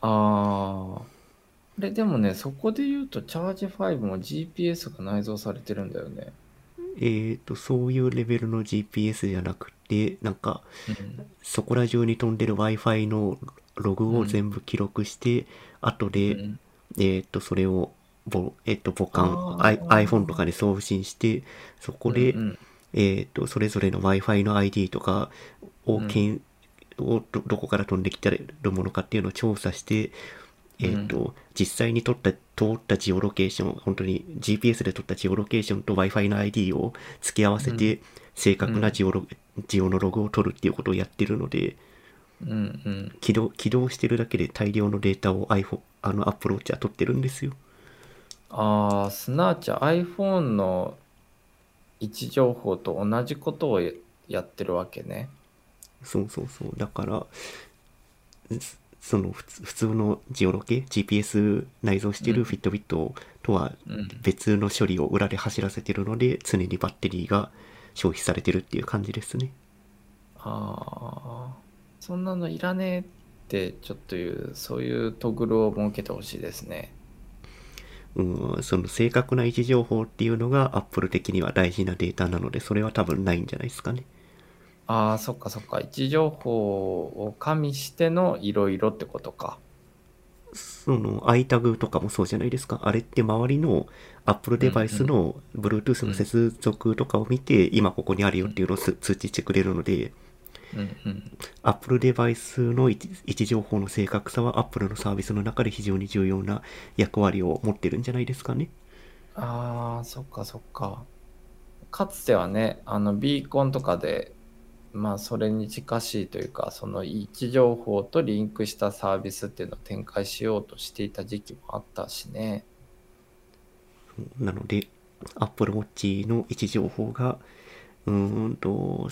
ああれでもねそこで言うとチャージ5も GPS が内蔵されてるんだよね。えっ、と、そういうレベルの GPS じゃなくて、なんか、うん。そこら中に飛んでる Wi-Fi のログを全部記録して、後で、うん。えっ、と、それを、ぼえっ、と、母艦、あ I- ー iPhone とかに送信して、そこで、うんうん。えっ、と、それぞれの Wi-Fi の ID とかをけん、をどどこから飛んできてるものかっていうのを調査して、えっ、と、実際に撮った、通ったジオロケーション、本当に GPS で撮ったジオロケーションと Wi-Fi の ID を付け合わせて、正確なジオロ、ジオのログを取るっていうことをやってるので、うんうん。起動、起動してるだけで大量のデータを iPhone、あの Apple Watch は取ってるんですよ。ああすなわち iPhone の位置情報と同じことをややってるわけねそうそうそう。だから、すその普通のジオロケ、GPS 内蔵してるうん Fitbit とはうん別の処理を裏で走らせてるので、常にバッテリーが消費されてるっていう感じですね。ああそんなのいらねえってちょっというそういうトグルを設けてほしいですねうん、その正確な位置情報っていうのが Apple 的には大事なデータなので、それは多分ないんじゃないですかね。ああそっかそっか位置情報を加味してのいろいろってことかその iTag とかもそうじゃないですか。あれって周りの Apple デバイスの Bluetooth の接続とかを見て、今ここにあるよっていうのをす通知してくれるので。Apple デバイスの位置位置情報の正確さは Apple のサービスの中で非常に重要な役割を持ってるんじゃないですかね。ああ、そっかそっか。かつてはね、あのビーコンとかで、まあそれに近しいというか、その位置情報とリンクしたサービスっていうのを展開しようとしていた時期もあったしね。なので、Apple Watch の位置情報が、うーんと、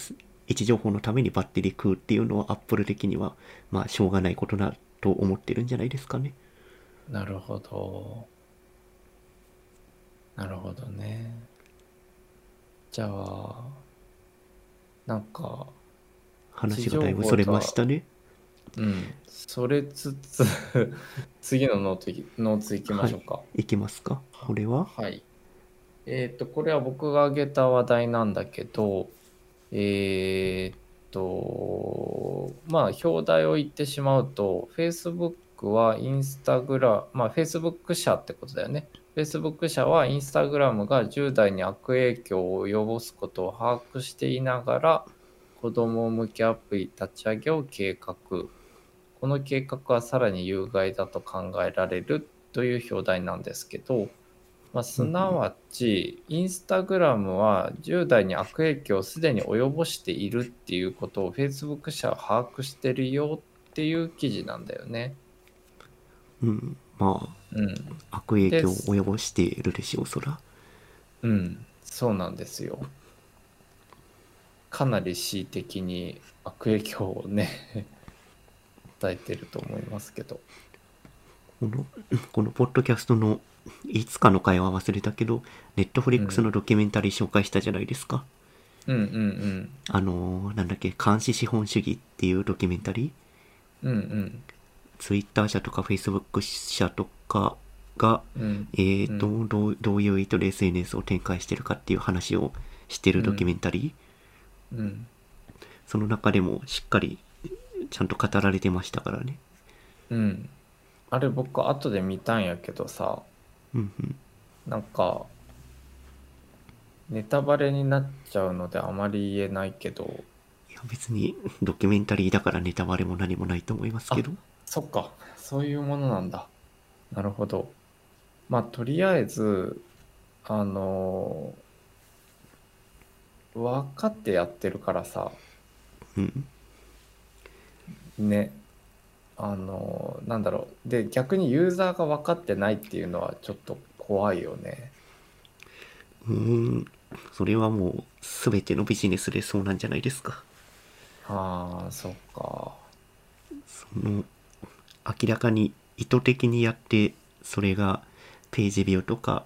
位置情報のためにバッテリー食うっていうのは Apple 的には、まあ、しょうがないことだと思ってるんじゃないですかね。なるほど。なるほどね。じゃあ、なんか、話がだいぶそれましたね。うん、それつつ、次のノートい Notes いきましょうか。いきますか？これは？はい。えっ、と、これは僕が挙げた話題なんだけど、えっ、と、まあ、表題を言ってしまうと、Facebook はインスタグラまあ、Facebook 社ってことだよね。Facebook 社はインスタグラムが10代に悪影響を及ぼすことを把握していながら、子供向けアプリ立ち上げを計画。この計画はさらに有害だと考えられるという表題なんですけど、まあ、すなわち、インスタグラムは10代に悪影響をすでに及ぼしているっていうことを Facebook 社は把握してるよっていう記事なんだよね。うん。まうん。あ、悪影響を及ぼしているでしょう、そら。うん。そうなんですよ。かなり恣意的に悪影響をね、与えてると思いますけど。この、このポッドキャストのいつかの会話忘れたけど、ネットフリックスのドキュメンタリー紹介したじゃないですか。うんうんあのー、なんだっけ、監視資本主義っていうドキュメンタリーうん。うんツイッター社とかフェイスブック社とかが、うん。うん。えーと、どうどういう意図で SNS を展開してるかっていう話をしてるドキュメンタリー、うん。その中でもしっかりちゃんと語られてましたからね。うん。あれ僕後で見たんやけどさ、うんうん。なんか、ネタバレになっちゃうのであまり言えないけど、いや別にドキュメンタリーだからネタバレも何もないと思いますけど。そっか、そういうものなんだ。なるほど。まあ、とりあえず、あの分かってやってるからさ、うん。ね。あのなんだろう。で、逆にユーザーが分かってないっていうのはちょっと怖いよね。うーん。それはもう全てのビジネスでそうなんじゃないですか。ああ、そっか。その明らかに意図的にやってそれがページビューとか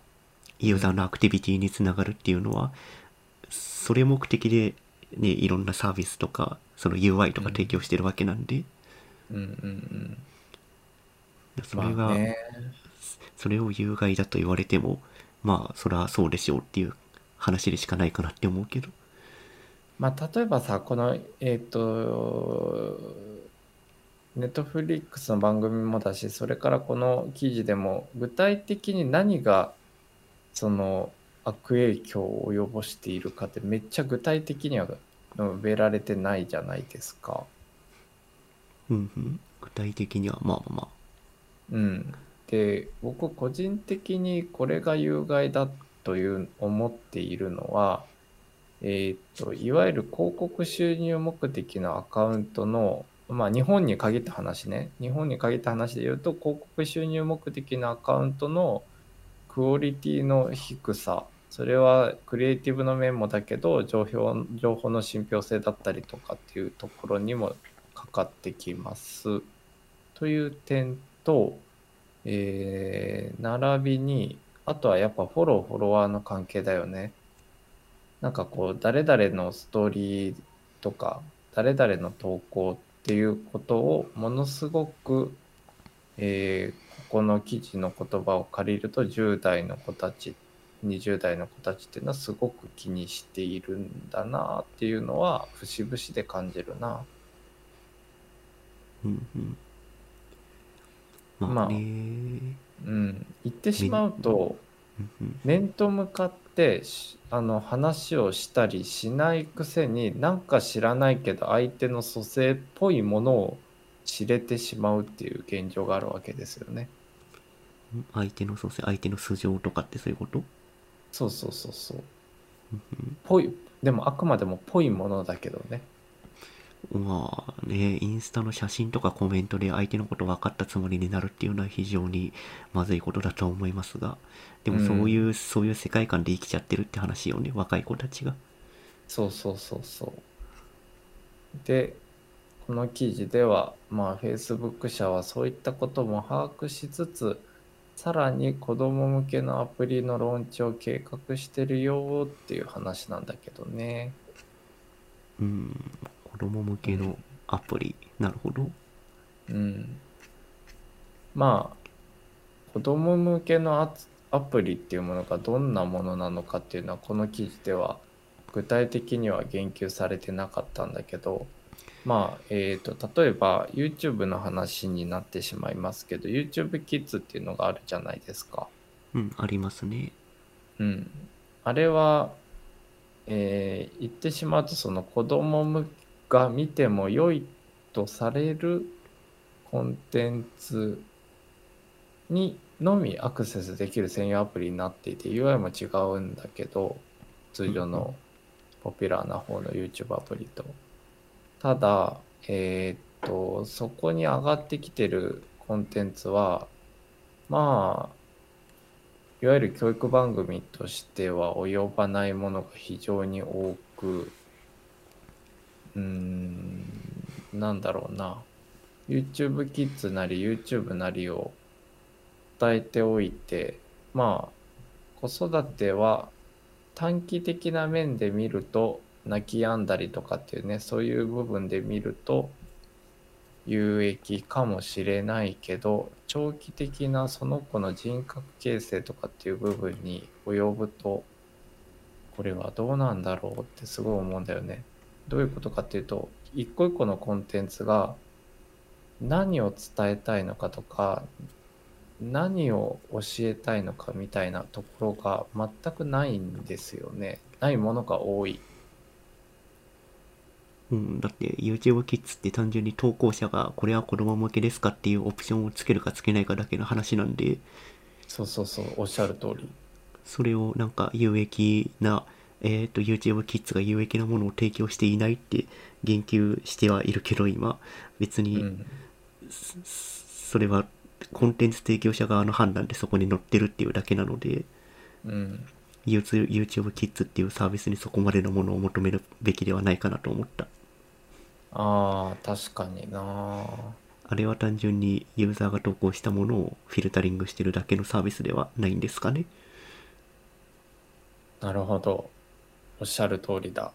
ユーザーのアクティビティにつながるっていうのはそれ目的で、ね、いろんなサービスとかその UI とか提供してるわけなんで、うんうんうん。それが。それを有害だと言われてもまあそれはそうでしょうっていう話でしかないかなって思うけどまあ、例えばさ、この、えっ、と、ネットフリックスの番組もだし、それからこの記事でも、具体的に何が、その、悪影響を及ぼしているかって、めっちゃ具体的には述べられてないじゃないですか。うんうん具体的にはまあまあまあうん。で、僕個人的にこれが有害だという思っているのは、えーっと、いわゆる広告収入目的のアカウントの、まあ日本に限った話ね。日本に限った話で言うと、広告収入目的のアカウントのクオリティの低さ。それはクリエイティブの面もだけど、情報情報の信憑性だったりとかっていうところにもかかってきます。という点と、えー並びに、あとはやっぱフォロー、フォロワーの関係だよね。なんかこう、誰々のストーリーとか、誰々の投稿っていうことをものすごく、えーここの記事の言葉を借りると10代の子たち、20代の子たちっていうのはすごく気にしているんだなっていうのは節々で感じるな。うんうん。ままあうん。言ってしまうと、面と向かってしあの話をしたりしないくせになんか知らないけど相手の蘇生っぽいものを知れてしまうっていう現状があるわけですよね。相手のそうですね相手の素性とかってそういうこと？そうそうそうそう。うんぽいでもあくまでもぽいものだけどね。まあね、インスタの写真とかコメントで相手のこと分かったつもりになるっていうのは非常にまずいことだと思いますが、でもそういう、そういう世界観で生きちゃってるって話よね、若い子たちが。そうそうそうそう。で、この記事では、まあ、Facebook 社はそういったことも把握しつつ、さらに子供向けのアプリのローンチを計画してるよっていう話なんだけどね。うん、子供向けのアプリ、なるほど。うん。まあ、子供向けのアプリっていうものがどんなものなのかっていうのは、この記事では具体的には言及されてなかったんだけど、まあ、えっ、と、例えば YouTube の話になってしまいますけど、YouTube Kids っていうのがあるじゃないですか。うん、ありますね。うん。あれは、えー言ってしまうと、その子供むが見ても良いとされるコンテンツにのみアクセスできる専用アプリになっていて、UI も違うんだけど、通常のポピュラーな方の YouTube アプリと。ただ、えーっと、そこに上がってきてるコンテンツは、まあ、いわゆる教育番組としては及ばないものが非常に多く、うん、なんだろうな。YouTube Kids なり YouTube なりを伝えておいて、まあ、子育ては短期的な面で見ると、泣き止んだりとかっていうね、そういう部分で見ると、有益かもしれないけど長期的なその子の人格形成とかっていう部分に及ぶとこれはどうなんだろうってすごい思うんだよね。どういうことかっていうと一個一個のコンテンツが何を伝えたいのかとか何を教えたいのかみたいなところが全くないんですよね。ないものが多い。うん、だって YouTube Kids って単純に投稿者がこれは子供向けですかっていうオプションをつけるかつけないかだけの話なんで、そうそうそうおっしゃる通り。それをなんか有益な、えっ、と YouTube Kids が有益なものを提供していないって言及してはいるけど今、別にうん。それはコンテンツ提供者側の判断でそこに載ってるっていうだけなので、うん、YouTube Kids っていうサービスにそこまでのものを求めるべきではないかなと思った。ああ確かにな。あれは単純にユーザーが投稿したものをフィルタリングしてるだけのサービスではないんですかね。なるほどおっしゃる通りだ。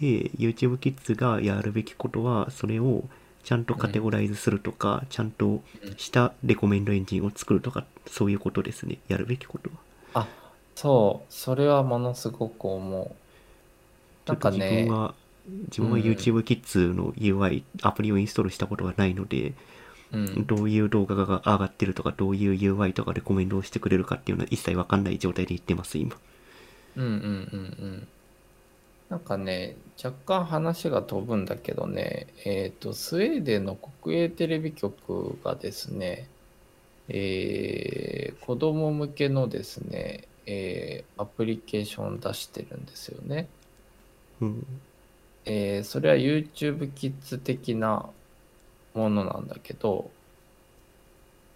で、YouTube Kids がやるべきことは、それをちゃんとカテゴライズするとか、ちゃんとしたレコメンドエンジンを作るとか、そういうことですね。やるべきことは。あそう。それはものすごく思う。なんかね。分は、自分はうん。YouTube Kids の UI、アプリをインストールしたことがないので、うん。どういう動画が上がってるとか、どういう UI とかレコメンドをしてくれるかっていうのは一切わかんない状態で言ってます、今。うんうんうんうんなんかね若干話が飛ぶんだけどねえっ、とスウェーデンの国営テレビ局がですねえー子供向けのですね、えーアプリケーションを出してるんですよね。うん。えーそれは YouTube Kids 的なものなんだけど、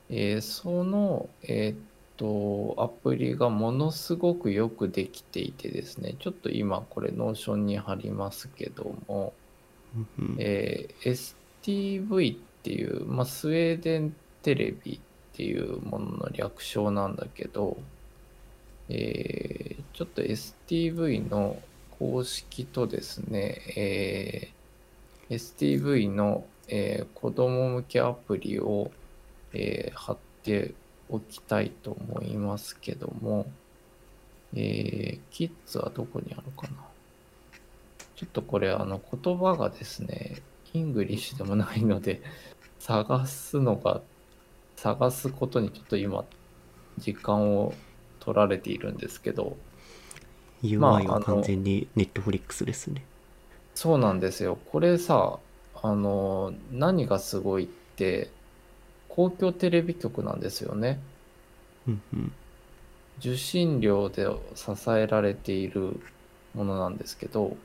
えーその、えーっと、アプリがものすごくよくできていてですね、ちょっと今これ Notion に貼りますけども、うんえー STV っていう、まあ、スウェーデンテレビっていうものの略称なんだけど、えーちょっと STV の公式とですね、えー STV の、えー子供向けアプリを、えー貼っておきたいと思いますけども、えーキッズはどこにあるかなちょっとこれ、あの、言葉がですね、 English でもないので、探すのが、探すことにちょっと今、時間を取られているんですけど、まあ UI は完全に Netflix ですね。そうなんですよ。これさ、あの、何がすごいって、公共テレビ局なんですよね。うんうん。受信料で支えられているものなんですけど、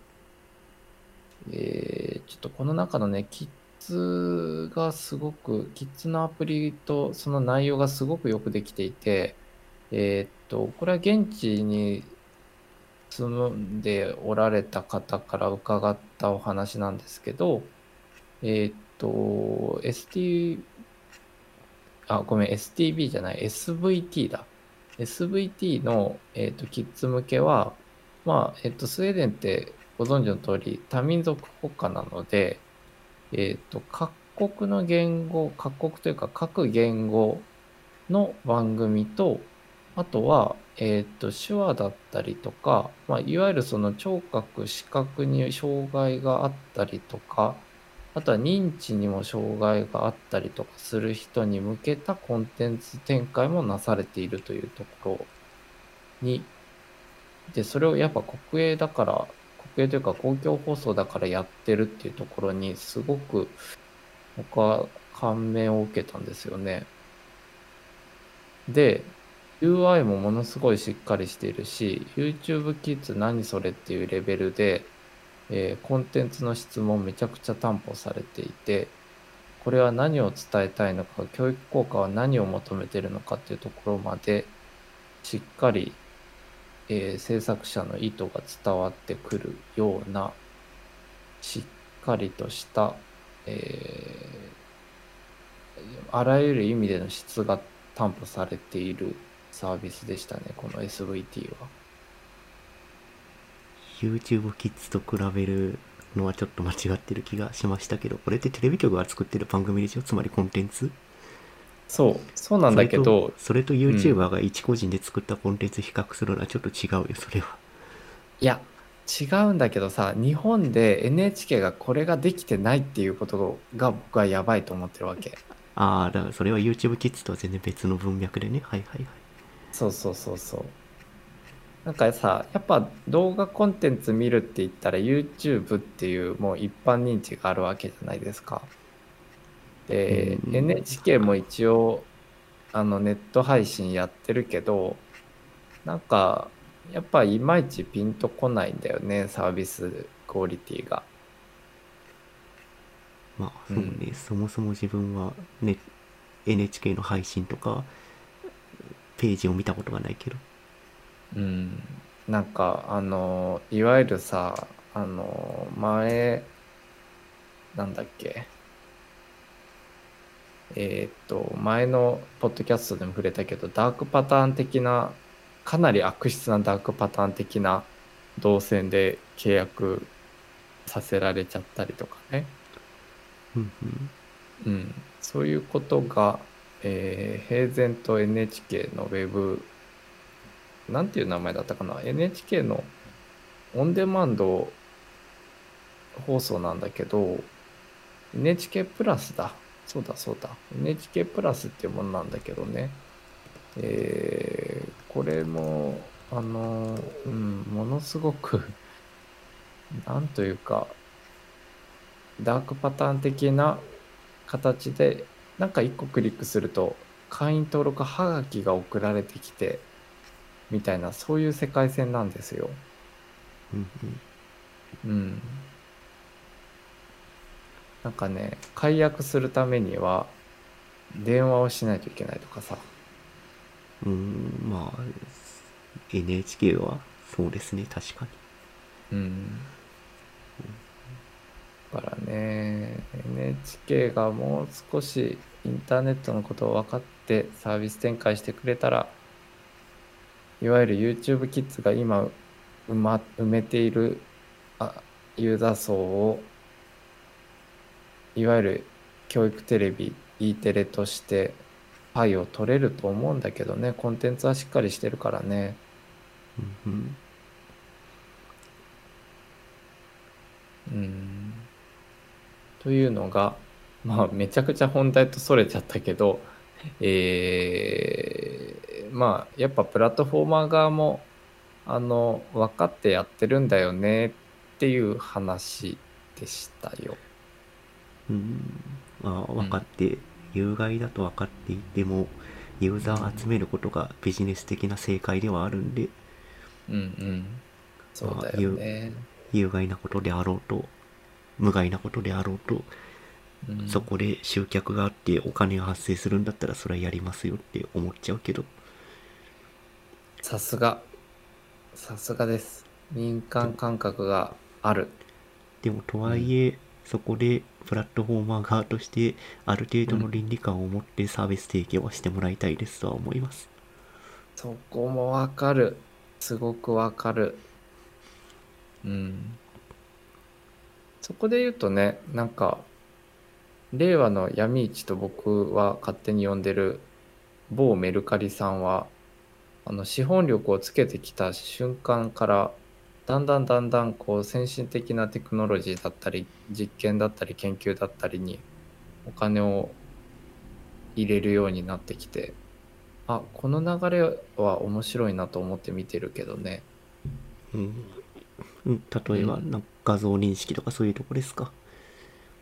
えーちょっとこの中のね、キッズがすごく、キッズのアプリとその内容がすごくよくできていて、えーっと、これは現地に住んでおられた方から伺ったお話なんですけど、えーっと、ST、あ、ごめん、STB じゃない、SVT だ。SVT の、えー、とキッズ向けは、まあえっとスウェーデンってご存知の通り多民族国家なので、えっと各国の言語各国というか各言語の番組とあとは、えっと手話だったりとか、まあ、いわゆるその聴覚視覚に障害があったりとかあとは認知にも障害があったりとかする人に向けたコンテンツ展開もなされているというところに、で、それをやっぱ国営だから、国営というか公共放送だからやってるっていうところにすごく僕は感銘を受けたんですよね。で、UI もものすごいしっかりしているし、YouTube Kids 何それっていうレベルで、えーコンテンツの質もめちゃくちゃ担保されていて、これは何を伝えたいのか、教育効果は何を求めてるのかっていうところまで、しっかり、えー制作者の意図が伝わってくるような、しっかりとした、えーあらゆる意味での質が担保されているサービスでしたね、この SVT は。YouTube Kids と比べるのはちょっと間違ってる気がしましたけど、これってテレビ局が作ってる番組でしょつまりコンテンツ？そう、そうなんだけど、それとと YouTuber が一個人で作ったコンテンツ比較するのはちょっと違うよ、それは。いや、違うんだけどさ日本で NHK がこれができてないっていうことが僕はやばいと思ってるわけああ、だからそれは YouTube キッズとは全然別の文脈でね。はいはいはい。そうそうそうそうなんかさやっぱ動画コンテンツ見るって言ったら YouTube っていうもう一般認知があるわけじゃないですか。で、うん。NHK も一応あのネット配信やってるけどなんかやっぱいまいちピンとこないんだよねサービスクオリティが。まあそうね、そもそも自分は、ね、NHK の配信とかページを見たことがないけどうん。なんかあのいわゆるさあの前なんだっけ。えーっと前のポッドキャストでも触れたけどダークパターン的なかなり悪質なダークパターン的な動線で契約させられちゃったりとかね。うんうん。うん、そういうことが、えー平然と NHK のウェブなんていう名前だったかな？NHK のオンデマンド放送なんだけど NHK プラスだ。そうだそうだ。NHK プラスっていうものなんだけどね。えーこれもあのうんものすごく なんというかダークパターン的な形でなんか1個クリックすると会員登録はがきが送られてきてみたいなそういう世界線なんですよ。うんうんうん。なんかね解約するためには電話をしないといけないとかさうーんまあ NHK はそうですね確かにうん。だからね NHK がもう少しインターネットのことを分かってサービス展開してくれたらいわゆる YouTube キッズが今埋,、ま、埋めているあユーザー層をいわゆる教育テレビ E テレとしてパイを取れると思うんだけどね。コンテンツはしっかりしてるからね。うん。というのがまあめちゃくちゃ本題とそれちゃったけどえーまあやっぱプラットフォーマー側もあの分かってやってるんだよねっていう話でしたよ。うんまあ分かって、有害だと分かっていてもユーザー集めることがビジネス的な正解ではあるんでうんうん。そうだよね。有害なことであろうと無害なことであろうと、うんそこで集客があってお金が発生するんだったらそれはやりますよって思っちゃうけどさすが。さすがです。民間感覚がある。でもとはいえ、そこでプラットフォーマー側としてある程度の倫理観を持ってサービス提供はしてもらいたいですとは思います。そこもわかる。すごくわかる。うん。そこで言うとね、なんか、令和の闇市と僕は勝手に呼んでる某メルカリさんは、あの資本力をつけてきた瞬間から、だんだんだんだんこう先進的なテクノロジーだったり、実験だったり研究だったりにお金を入れるようになってきて、あこの流れは面白いなと思って見てるけどね。うん、うん。例えば、うん画像認識とかそういうとこですか？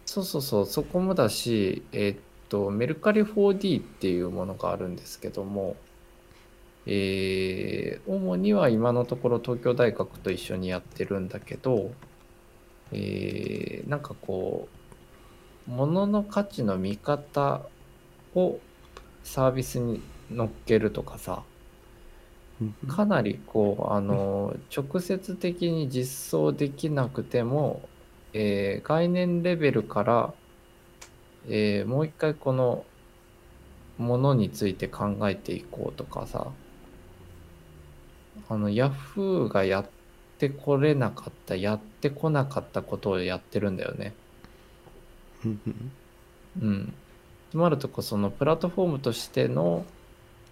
そうそうそう。そこもだしえーっとメルカリ 4D っていうものがあるんですけどもえー主には今のところ東京大学と一緒にやってるんだけどえーなんかこう物の価値の見方をサービスに乗っけるとかさかなりこうあの直接的に実装できなくても、えー概念レベルから、えーもう一回このものについて考えていこうとかさあの Yahoo がやってこれなかったやってこなかったことをやってるんだよね。うんうんうん、つまるとこそのプラットフォームとしての、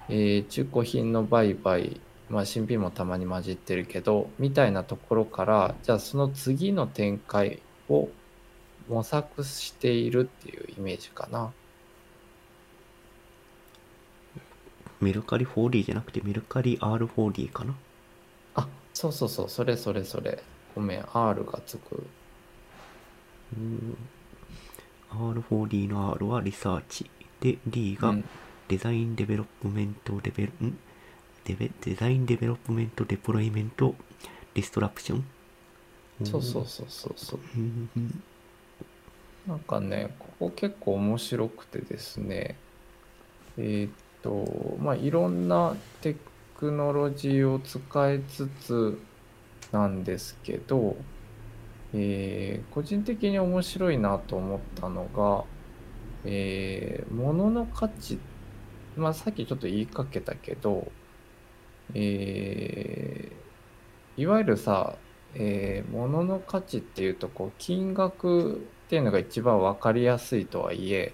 えー中古品の売買まあ、新品もたまに混じってるけどみたいなところからじゃあその次の展開を模索しているっていうイメージかな。メルカリ 4D じゃなくてメルカリ R4D かな？あそうそうそう。それそれそれ。ごめん。R がつく。うん。R4D の R はリサーチ。で D がうん。 design development デベん？デベ design development deployment disruption？そうそうそうそうそう。なんかねここ結構面白くてですね。えーっとまあいろんなテクノロジーを使いつつなんですけど、えー個人的に面白いなと思ったのが、えー物の価値まあさっきちょっと言いかけたけど、えーいわゆるさ、えー物の価値っていうとこう金額っていうのが一番分かりやすいとはいえ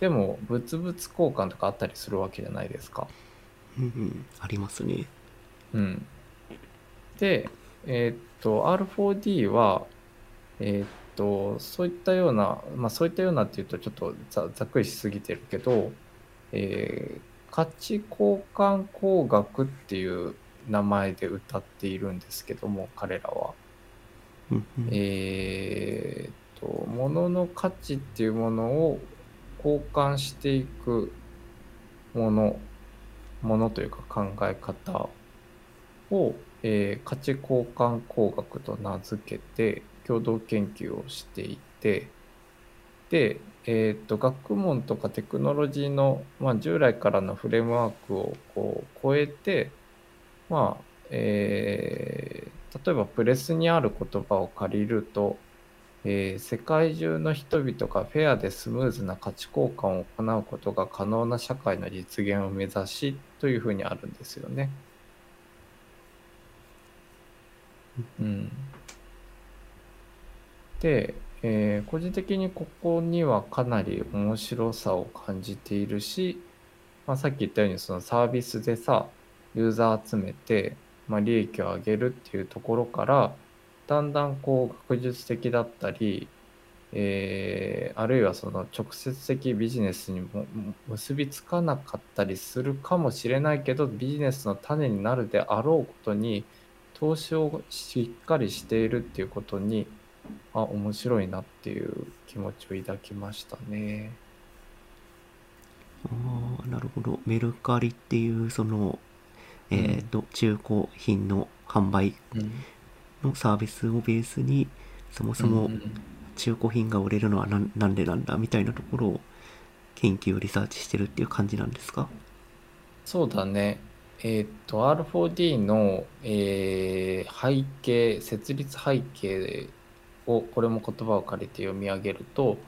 でも物々交換とかあったりするわけじゃないですか。うんうんありますねうん、で、えーっと R4D は、えーっとそういったような、まあ、そういったようなっていうとちょっとざざっくりしすぎてるけど、えー価値交換工学っていう名前で歌っているんですけども彼らは。えーっと物の価値っていうものを交換していくものものというか考え方を、えー価値交換工学と名付けて共同研究をしていてで、えーっと学問とかテクノロジーの、まあ、従来からのフレームワークをこう超えてまあえー例えばプレスにある言葉を借りると、えー世界中の人々がフェアでスムーズな価値交換を行うことが可能な社会の実現を目指しというふうにあるんですよね。うん、で、えー個人的にここにはかなり面白さを感じているし、まあ、さっき言ったようにそのサービスでさユーザー集めて、まあ、利益を上げるっていうところからだんだんこう学術的だったり、えーあるいはその直接的ビジネスにもも結びつかなかったりするかもしれないけどビジネスの種になるであろうことに投資をしっかりしているっていうことにあ面白いなっていう気持ちを抱きましたね。ああなるほど。メルカリっていうそのえっ、と中古品の販売うんのサービスをベースにそもそも中古品が売れるのはなんなんでなんだ？みたいなところを研究リサーチしてるっていう感じなんですか？そうだね。えーっと R4D の、えー背景設立背景をこれも言葉を借りて読み上げると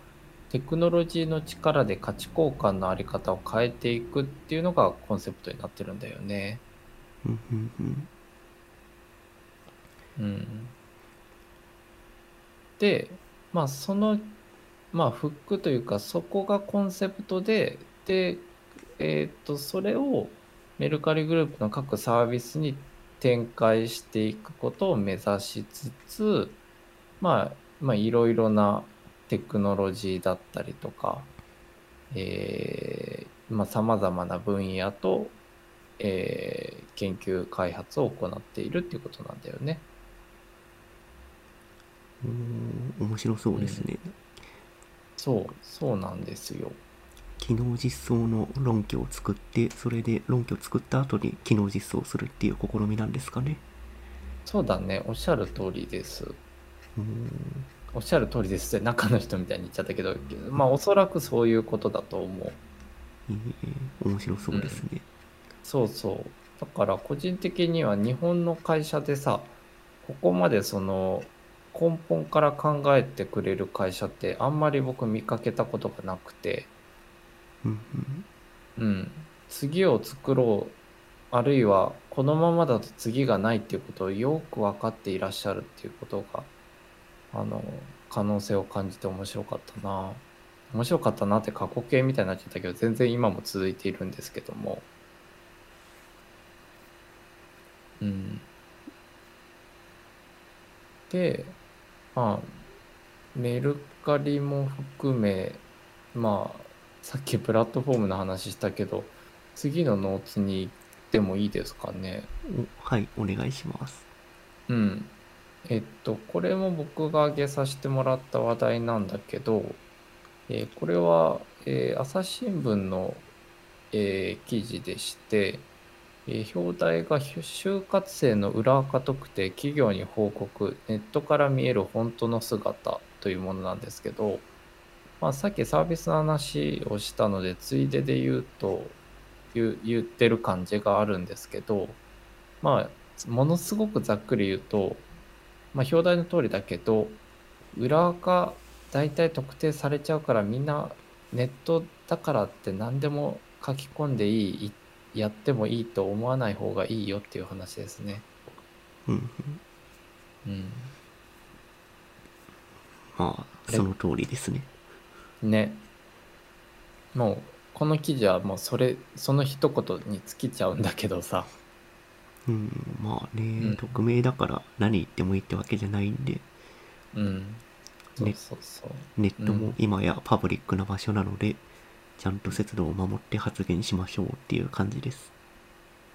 テクノロジーの力で価値交換のあり方を変えていくっていうのがコンセプトになってるんだよね。うん、でまあそのまあフックというかそこがコンセプトででえっ、とそれをメルカリグループの各サービスに展開していくことを目指しつつまあまあいろいろなテクノロジーだったりとかえーまあ様々な分野と、えー研究開発を行っているっていうことなんだよね。面白そうですね、そう、そうなんですよ。機能実装の論拠を作ってそれで論拠を作った後に機能実装するっていう試みなんですかねそうだね、おっしゃる通りです。うーんおっしゃる通りですって中の人みたいに言っちゃったけど、まあおそらくそういうことだと思う。えー面白そうですね、そうそう。だから個人的には日本の会社でさ、ここまでその根本から考えてくれる会社ってあんまり僕見かけたことがなくて、うん次を作ろうあるいはこのままだと次がないっていうことをよく分かっていらっしゃるっていうことがあの可能性を感じて面白かったな。面白かったなって過去形みたいになっちゃったけど全然今も続いているんですけども。うん。で、まあ、メルカリも含め、まあ、さっきプラットフォームの話したけど、次のノーツに行ってもいいですかね？おはい、お願いします。うん。えっと、これも僕が挙げさせてもらった話題なんだけど、えーこれは、えー朝日新聞の、えー記事でして、表題が就活生の裏垢特定企業に報告ネットから見える本当の姿というものなんですけど、まあ、さっきサービスの話をしたのでついでで言うと言言ってる感じがあるんですけどまあものすごくざっくり言うと、まあ、表題の通りだけど裏垢大体特定されちゃうからみんなネットだからって何でも書き込んでいいいやってもいいと思わない方がいいよっていう話ですね。うんうん。うん、まあ、その通りですね。ね。もうこの記事はもうそれその一言に尽きちゃうんだけどさ。うん、まあね、うん匿名だから何言ってもいいってわけじゃないんで、うん。そうねそうそう。ネットうんも今やパブリックな場所なので、ちゃんと節度を守って発言しましょうっていう感じです。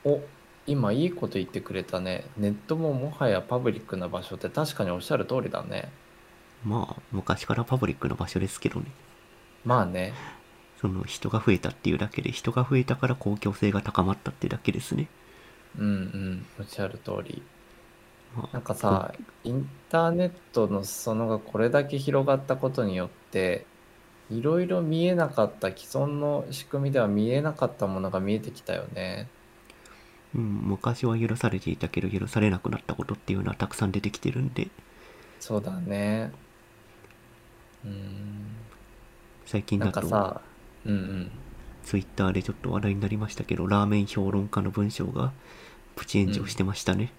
お今いいこと言ってくれたね。ネットももはやパブリックな場所って確かにおっしゃる通りだね。まあ、昔からパブリックな場所ですけどね。まあね。その人が増えたっていうだけで、人が増えたから公共性が高まったってだけですね。うんうん。おっしゃる通り。まあ、なんかさ、インターネットの裾野がこれだけ広がったことによって、いろいろ見えなかった既存の仕組みでは見えなかったものが見えてきたよね。うん、昔は許されていたけど許されなくなったことっていうのはたくさん出てきてるんで、そうだね。うーん。なん最近だとかさ、うんうん。ツイッターでちょっと話題になりましたけど、ラーメン評論家の文章がプチ炎上してましたね。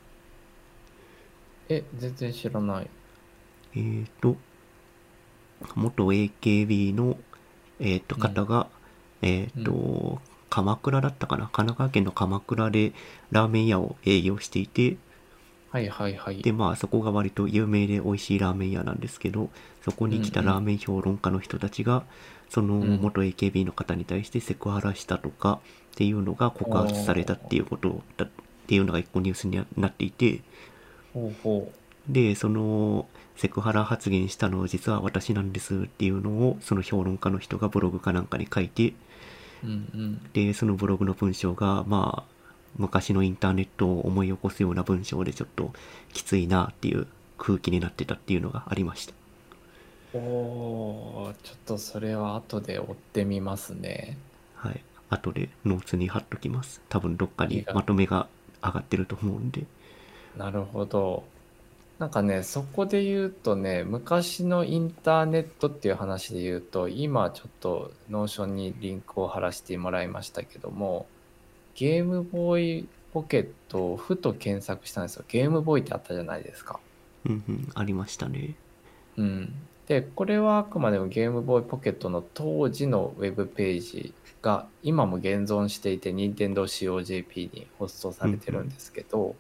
え、全然知らない。えーと、元 AKB の、えーとうん。方が、えーと、鎌倉だったかな？神奈川県の鎌倉でラーメン屋を営業していて、はいはいはい。で、まあそこが割と有名で美味しいラーメン屋なんですけど、そこに来たうんうんラーメン評論家の人たちが、そのうん。元 AKB の方に対してセクハラしたとかっていうのが告発されたっていうことだっていうのが一個ニュースになっていて、ほうほで、そのセクハラ発言したのは実は私なんですっていうのをその評論家の人がブログかなんかに書いて、う。うんうん。で、そのブログの文章が、まあ、昔のインターネットを思い起こすような文章でちょっときついなっていう空気になってたっていうのがありました。おー、ちょっとそれは後で追ってみますね。はい。後で notes に貼っときます。多分どっかにまとめが上がってると思うんで。なるほど。なんかね、そこで言うとね、昔のインターネットっていう話で言うと、今ちょっと Notion にリンクを貼らせてもらいましたけども、ゲームボーイポケットをふと検索したんですよ。ゲームボーイってあったじゃないですか。うんうん、ありましたね。うん。で、これはあくまでもゲームボーイポケットの当時のウェブページが今も現存していて、NintendoCOJP にホストされてるんですけど、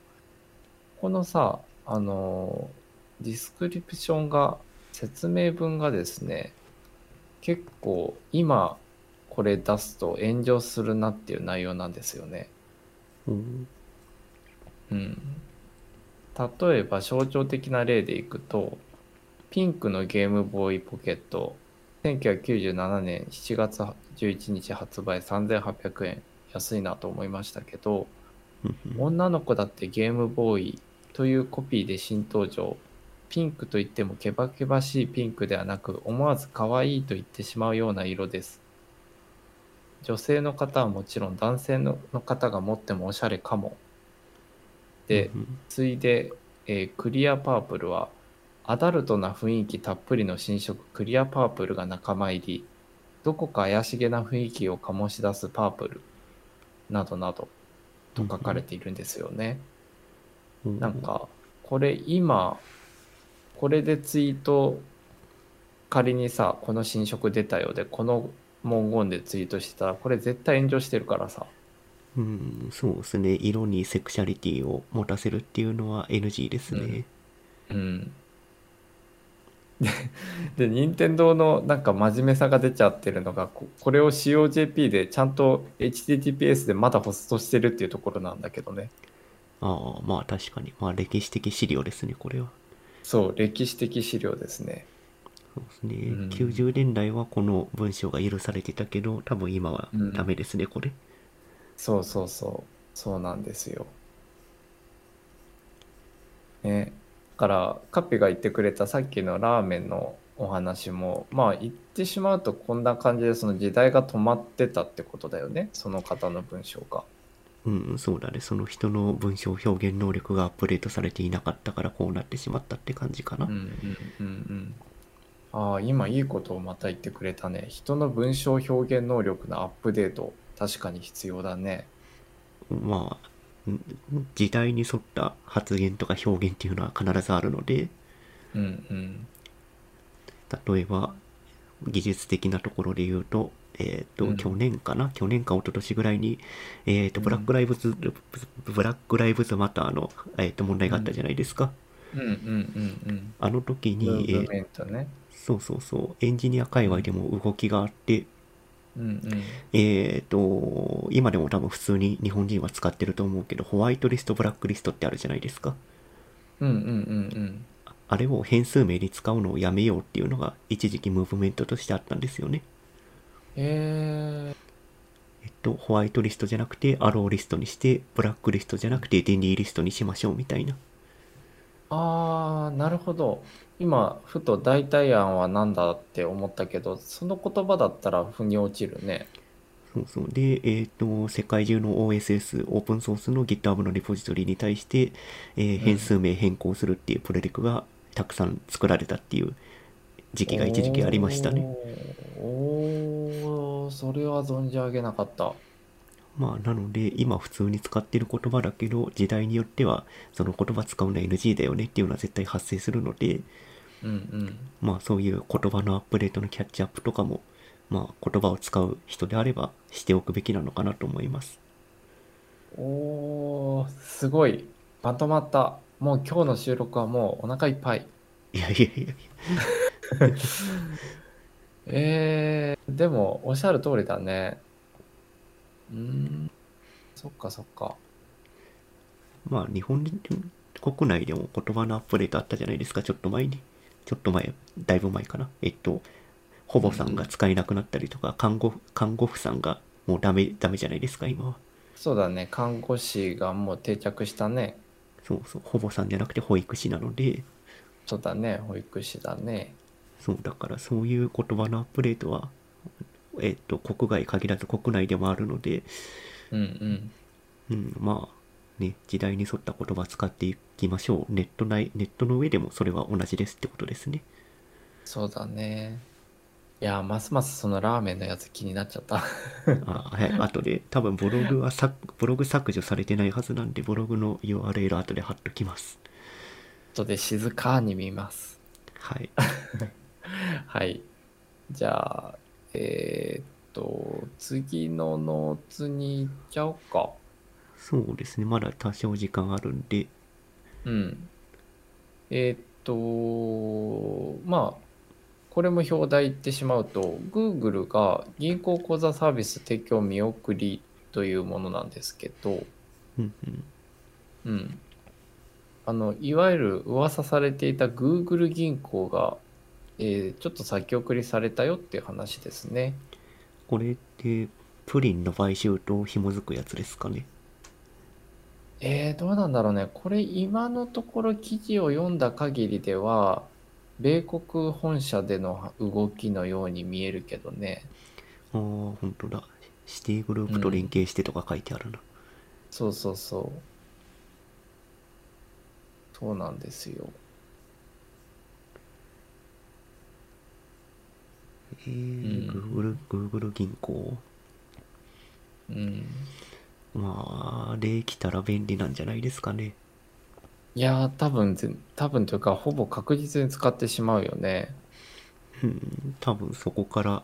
このさ、あの、ディスクリプションが、説明文がですね、結構今これ出すと炎上するなっていう内容なんですよね。うん。うん、例えば象徴的な例でいくとピンクのゲームボーイポケット1997年7月11日発売3800円。安いなと思いましたけど女の子だってゲームボーイというコピーで新登場。ピンクといってもケバケバしいピンクではなく思わず可愛いと言ってしまうような色です。女性の方はもちろん男性のの方が持ってもおしゃれかも。でうん次いで、えークリアパープルはアダルトな雰囲気たっぷりの新色クリアパープルが仲間入り。どこか怪しげな雰囲気を醸し出すパープルなどなどと書かれているんですよね。うんなんかこれ今これでツイート仮にさこの新色出たようでこの文言でツイートしてたらこれ絶対炎上してるからさううん、そうですね。色にセクシャリティを持たせるっていうのは NG ですね。うん。で、で任天堂のなんか真面目さが出ちゃってるのが、ここれを COJP でちゃんと HTTPS でまだホストしてるっていうところなんだけどね。ああ、まあ確かに。まあ歴史的資料ですね、これは。そう、歴史的資料ですね。そうですね。うん90年代はこの文章が許されてたけど、多分今はダメですね、これ。そうそうそう。そうなんですよ。ね。だから、カッピが言ってくれたさっきのラーメンのお話も、まあ言ってしまうとこんな感じでその時代が止まってたってことだよね。その方の文章が。うん、そうだね。その人の文章表現能力がアップデートされていなかったからこうなってしまったって感じかな。うんうんうんうん。ああ、今いいことをまた言ってくれたね。人の文章表現能力のアップデート、確かに必要だね。まあ、ん時代に沿った発言とか表現っていうのは必ずあるので、うんうん。例えば、技術的なところで言うと、えっ、と、うん去年かな？去年か一昨年ぐらいに、えっ、と、ブラックライブズ、ブラックライブズマターの、えー、と問題があったじゃないですか。うんうんうんうん。あの時ムに、えーね。そうそうそう、エンジニア界隈でも動きがあって、うんうん。えっ、と、今でも多分普通に日本人は使ってると思うけど、ホワイトリスト、ブラックリストってあるじゃないですか。うんうんうんうん。あれを変数名に使うのをやめようっていうのが一時期ムーブメントとしてあったんですよね。ええっと、ホワイトリストじゃなくてアローリストにして、ブラックリストじゃなくてデニーリストにしましょうみたいな。ー、あー、なるほど。今、ふと代替案は何だって思ったけど、その言葉だったら腑に落ちるね。そうそう。で、えっ、と、世界中の OSS、オープンソースの GitHub のリポジトリに対して、えー変数名変更するっていうプロレクがたくさん作られたっていう時期が一時期ありましたね。おーおー、それは存じ上げなかった。まあ、なので、今普通に使ってる言葉だけど、時代によっては、その言葉使うのは NG だよねっていうのは絶対発生するので、うんうん。まあ、そういう言葉のアップデートのキャッチアップとかも、まあ、言葉を使う人であればしておくべきなのかなと思います。おー、すごい。まとまった。もう今日の収録はもうお腹いっぱい。いやいやいやいや。えー、でもおっしゃる通りだね。うーん、そっかそっか。まあ、日本国内でも言葉のアップデートあったじゃないですか、ちょっと前に。ちょっと前、だいぶ前かな。えっと、ほぼさんが使えなくなったりとか、看護、看護婦さんがもうダメ、ダメじゃないですか、今は。そうだね、看護師がもう定着したね。そうそう、ほぼさんじゃなくて保育士なので、そうだね、保育士だね。そう、だからそういう言葉のアップデートは、えっと、国外限らず国内でもあるので、うんうん。うん、まあ、ね、時代に沿った言葉使っていきましょう。ネット内、ネットの上でもそれは同じですってことですね。そうだね。いや、ますますそのラーメンのやつ気になっちゃった。あはい、後で、多分ブログはさ、ブログ削除されてないはずなんで、ブログの URL 後で貼っときます。後で静かに見ます。はい。はい。じゃあ、えーっと、次のノーツに行っちゃおうか。そうですね。まだ多少時間あるんで、うん。えーっと、まあ、これも表題言ってしまうと、Google が銀行口座サービス提供見送りというものなんですけど、うんうん。うん。あの、いわゆる噂されていた Google 銀行が、えーちょっと先送りされたよっていう話ですね。これって、プリンの買収と紐づくやつですかね？えー、どうなんだろうね。これ今のところ記事を読んだ限りでは、米国本社での動きのように見えるけどね。ああ、本当だ。シティグループと連携してとか書いてあるな。そうそうそう。そうなんですよ。えー、Google、Google 銀行？うん。まあ、できたら便利なんじゃないですかね。いやー、多分ぜ、多分というか、ほぼ確実に使ってしまうよね。うん、多分そこから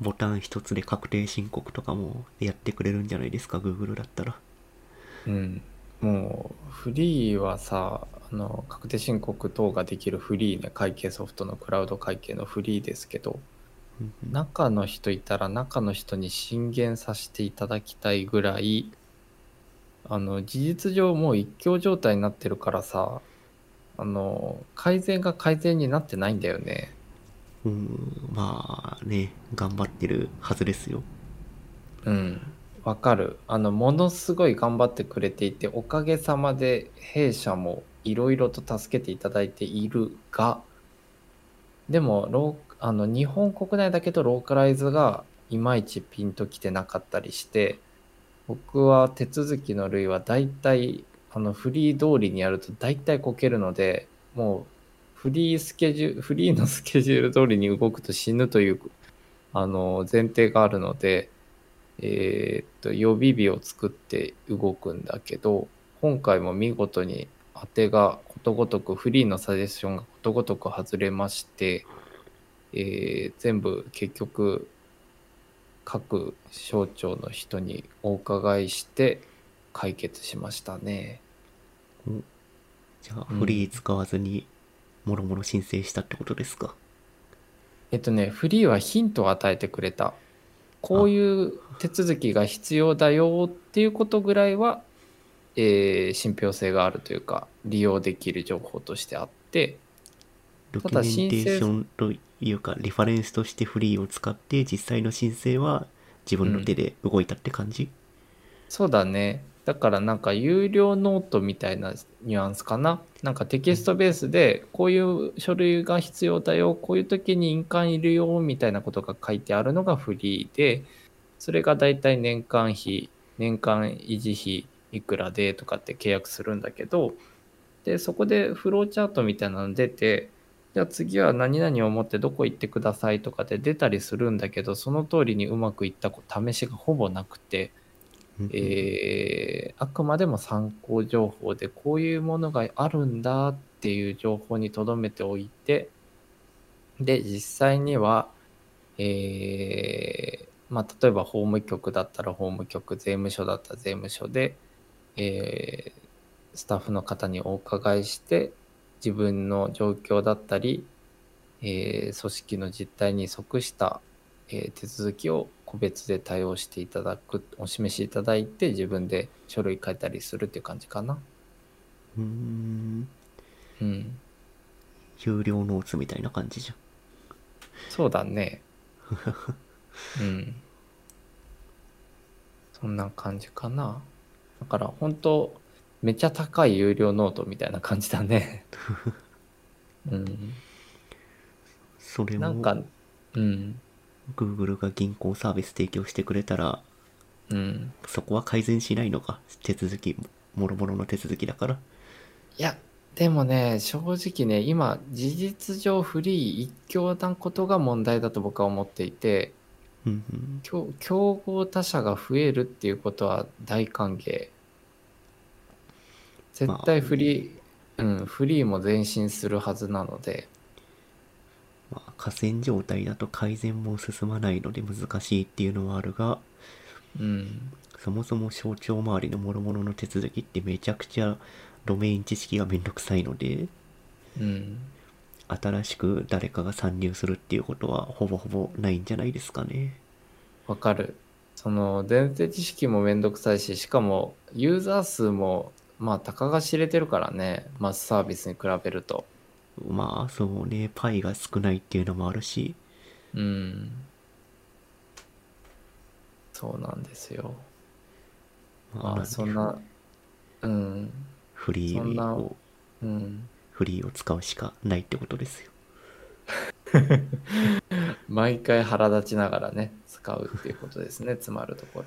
ボタン一つで確定申告とかもやってくれるんじゃないですか Google だったらうん。もう、フリーはさ、あの、確定申告等ができるフリーね、会計ソフトのクラウド会計のフリーですけど、中の人いたら中の人に進言させていただきたいぐらい、あの、事実上もう一強状態になってるからさ、あの、改善が改善になってないんだよね。うんまあね頑張ってるはずですようん、わかる。あの、ものすごい頑張ってくれていて、おかげさまで弊社もいろいろと助けていただいているが、でも、ローあの日本国内だけどローカライズがいまいちピンときてなかったりして、僕は手続きの類は大体、あの、フリー通りにやると大体こけるので、もう、フリースケジュール、フリーのスケジュール通りに動くと死ぬという、あの、前提があるので、えーっと、予備日を作って動くんだけど、今回も見事に当てがことごとく、フリーのサジェスションがことごとく外れまして、えー全部結局、各省庁の人にお伺いして解決しましたね。じゃあうんフリー使わずにもろもろ申請したってことですか？えっとね、フリーはヒントを与えてくれた。こういう手続きが必要だよっていうことぐらいは、えー信憑性があるというか、利用できる情報としてあって、ドキただュメンテーショ申ンというかリファレンスとしてフリーを使って実際の申請は自分の手で動いたって感じ、そうだね。だからなんか有料ノートみたいなニュアンスかな。なんかテキストベースでこういう書類が必要だよ、こういう時に印鑑いるよみたいなことが書いてあるのがフリーで、それがだいたい年間費、年間維持費いくらでとかって契約するんだけど、で、そこでフローチャートみたいなの出て、じゃあ次は何々を持ってどこ行ってくださいとかで出たりするんだけど、その通りにうまくいった試しがほぼなくて、うん。えーあくまでも参考情報でこういうものがあるんだっていう情報に留めておいてで実際には、えーまあ、例えば法務局だったら法務局税務署だったら税務署で、えースタッフの方にお伺いして自分の状況だったり、えー組織の実態に即したえー手続きを個別で対応していただくお示しいただいて自分で書類書いたりするっていう感じかな。うーん。うん。有料ノーツみたいな感じじゃん。そうだね。うん。そんな感じかな。だから本当めっちゃ高い有料ノートみたいな感じだね。うん。それもなんかうん。Google が銀行サービス提供してくれたらうん。そこは改善しないのか？手続きもろもろの手続きだから？いや、でもね、正直ね、今、事実上フリー一強なことが問題だと僕は思っていて、うんうん。競競合他社が増えるっていうことは大歓迎。絶対フリー、うん、フリーも前進するはずなので、まあ河川状態だと改善も進まないので難しいっていうのはあるがうん、そもそも省庁周りの諸々の手続きってめちゃくちゃドメイン知識がめんどくさいのでうん、新しく誰かが参入するっていうことはほぼほぼないんじゃないですかね。わかる。その、前提知識もめんどくさいし、しかも、ユーザー数も、まあ、たかが知れてるからね、マスサービスに比べると。まあそうねパイが少ないっていうのもあるしうん。そうなんですよ。まあ、そんな、うん、フリーをうん。フリーを使うしかないってことですよ 毎回腹立ちながらね、使うっていうことですね、つまるところ。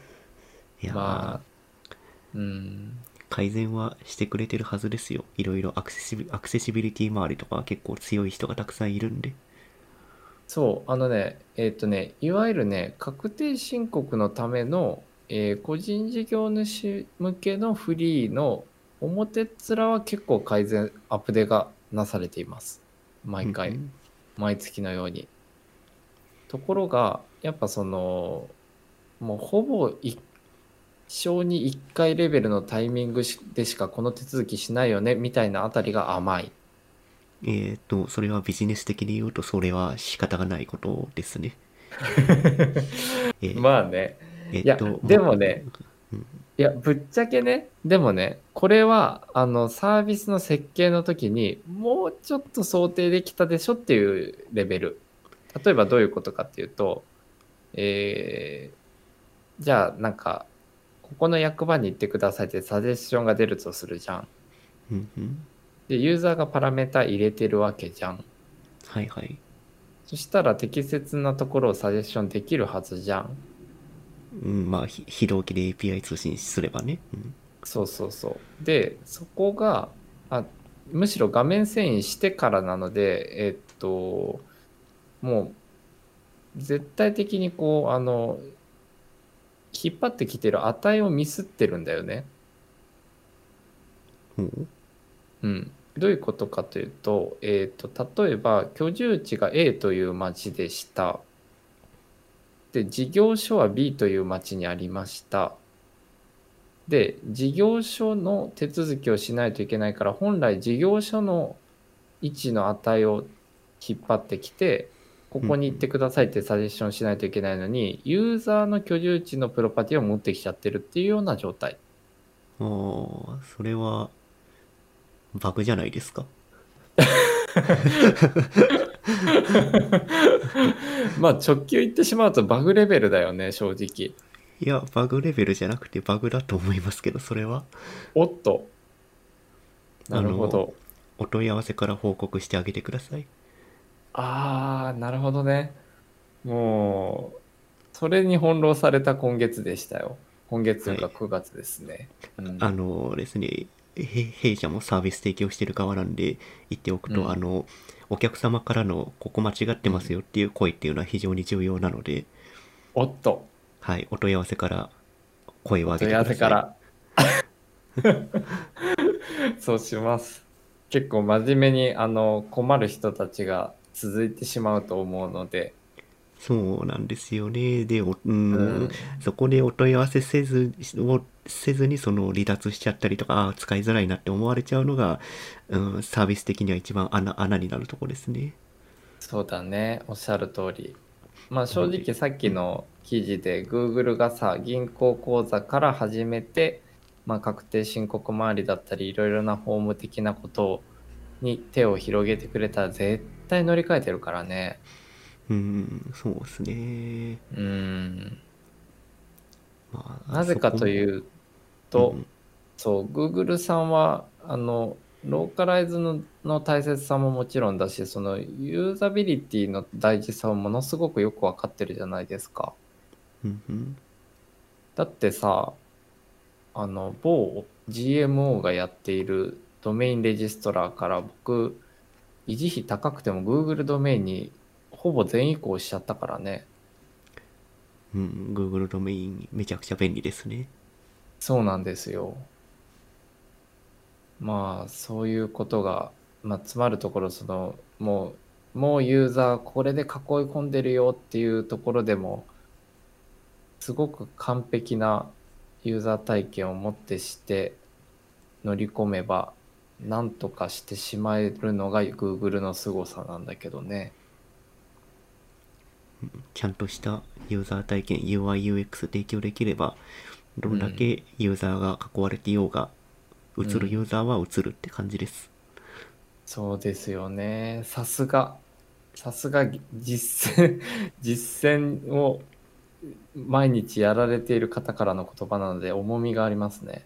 いやー、まあ、うん。改善はしてくれてるはずですよいろいろアクセシビアクセシビリティ周りとかは結構強い人がたくさんいるんでそう、あのね、えっ、とね、いわゆるね、確定申告のための、えー個人事業主向けのフリーの表っ面は結構改善、アップデがなされています。毎回。うん毎月のように。ところが、やっぱそのもうほぼ一生に1回レベルのタイミングしでしかこの手続きしないよねみたいなあたりが甘い。えっ、と、それはビジネス的に言うと、それは仕方がないことですね。えーまあね。いやえっと、でもねうん。いやぶっちゃけねでもねこれはあのサービスの設計の時にもうちょっと想定できたでしょっていうレベル。例えばどういうことかっていうとえーじゃあなんかここの役場に行ってくださいってサジェッションが出るとするじゃんうんうん。でユーザーがパラメータ入れてるわけじゃんはいはい。そしたら適切なところをサジェッションできるはずじゃんうん、まあ、ひ非同期で API 通信すればね。うんそうそうそう。で、そこが、あむしろ画面遷移してからなので、えっと、もう、絶対的にこう、あの、引っ張ってきてる値をミスってるんだよね。ほううん。どういうことかというと、えっと、例えば、居住地が A という町でした。で、事業所は B という町にありました。で、事業所の手続きをしないといけないから、本来事業所の位置の値を引っ張ってきて、ここに行ってくださいってサジェッションしないといけないのに、ユーザーの居住地のプロパティを持ってきちゃってるっていうような状態。ああ、それは、バグじゃないですか？まあ直球言ってしまうとバグレベルだよね、正直。いや、バグレベルじゃなくてバグだと思いますけど、それは。おっと。なるほど。お問い合わせから報告してあげてください。ああ、なるほどね。もう、それに翻弄された今月でしたよ。今月というかはい9月ですね。うんあのですね、へ弊社もサービス提供してる側なんで言っておくと、うんあの、お客様からのここ間違ってますよっていう声っていうのは非常に重要なので、おっと、はい、お問い合わせから声を上げ問い合てくだわさい。せから。そうします。結構真面目にあの困る人たちが続いてしまうと思うので、そうなんですよね。で、おうんうんそこでお問い合わせせずをせずにその離脱しちゃったりとか、ああ、使いづらいなって思われちゃうのが、うん、サービス的には一番穴穴になるとこですね。そうだね、おっしゃる通り。まあ正直さっきの記事で Google がさ、銀行口座から始めて、まあ確定申告周りだったり、いろいろな法務的なことに手を広げてくれたら絶対乗り換えてるからね。うん、そうですね。うん。まあなぜかといそうと、うんそう、Google さんは、あの、ローカライズのの大切さももちろんだし、そのユーザビリティの大事さをものすごくよくわかってるじゃないですか。うんうんだってさ、あの、某 GMO がやっているドメインレジストラーから僕、維持費高くても Google ドメインにほぼ全移行しちゃったからね。うん、Google ドメインめちゃくちゃ便利ですね。そうなんですよ。まあ、そういうことが、まあ、詰まるところ、その、もう、もうユーザーこれで囲い込んでるよっていうところでも、すごく完璧なユーザー体験をもってして乗り込めば、なんとかしてしまえるのが Google の凄さなんだけどね。ちゃんとしたユーザー体験 UI、UX 提供できれば、どんだけユーザーが囲われていようが、映るユーザーは映るって感じです。そうですよね。さすが、さすが実践、実践を毎日やられている方からの言葉なので重みがありますね。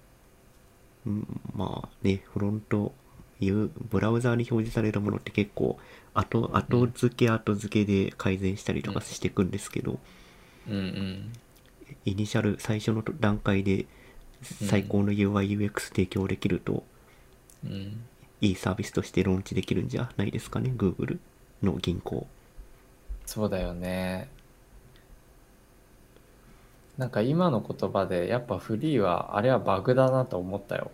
うん、まあね、フロント、いうブラウザーに表示されるものって結構後後付け後付けで改善したりとかしていくんですけど、うんうん。イニシャル最初の段階で最高の UIUX 提供できると、うん。いいサービスとしてローンチできるんじゃないですかね Google の銀行そうだよね。なんか今の言葉でやっぱフリーはあれはバグだなと思ったよ。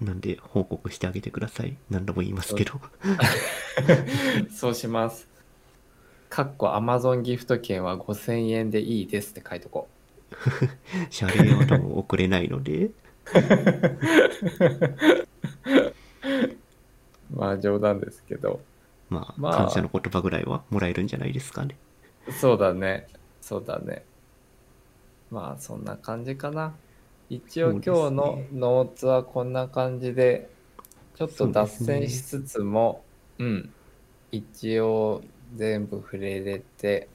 なんで報告してあげてください何度も言いますけど そうします。かっこ Amazon ギフト券は5000円でいいですって書いとこ謝礼は多分送れないので、う。まあ冗談ですけど。まあ、まあ感謝の言葉ぐらいはもらえるんじゃないですかね。そうだね。そうだね。まあそんな感じかな。一応今日のノーツはこんな感じで、ちょっと脱線しつつも、うん。一応全部触れれて、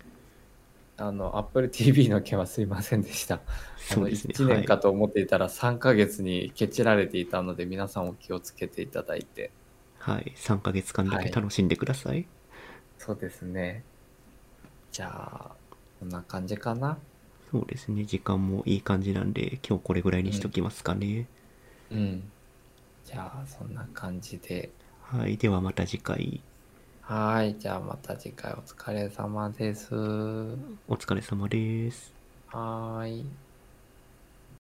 あの、Apple TV の件はすいませんでした。そね。1年かはい。と思っていたら3ヶ月にケチられていたので皆さんお気をつけていただいてはい。3ヶ月間だけ楽しんでください。そうですねじゃあこんな感じかなそうですね。時間もいい感じなんで、今日これぐらいにしときますかね。うんじゃあそんな感じではい。ではまた次回、はーいじゃあまた次回お疲れ様ですはお疲れ様です。ーい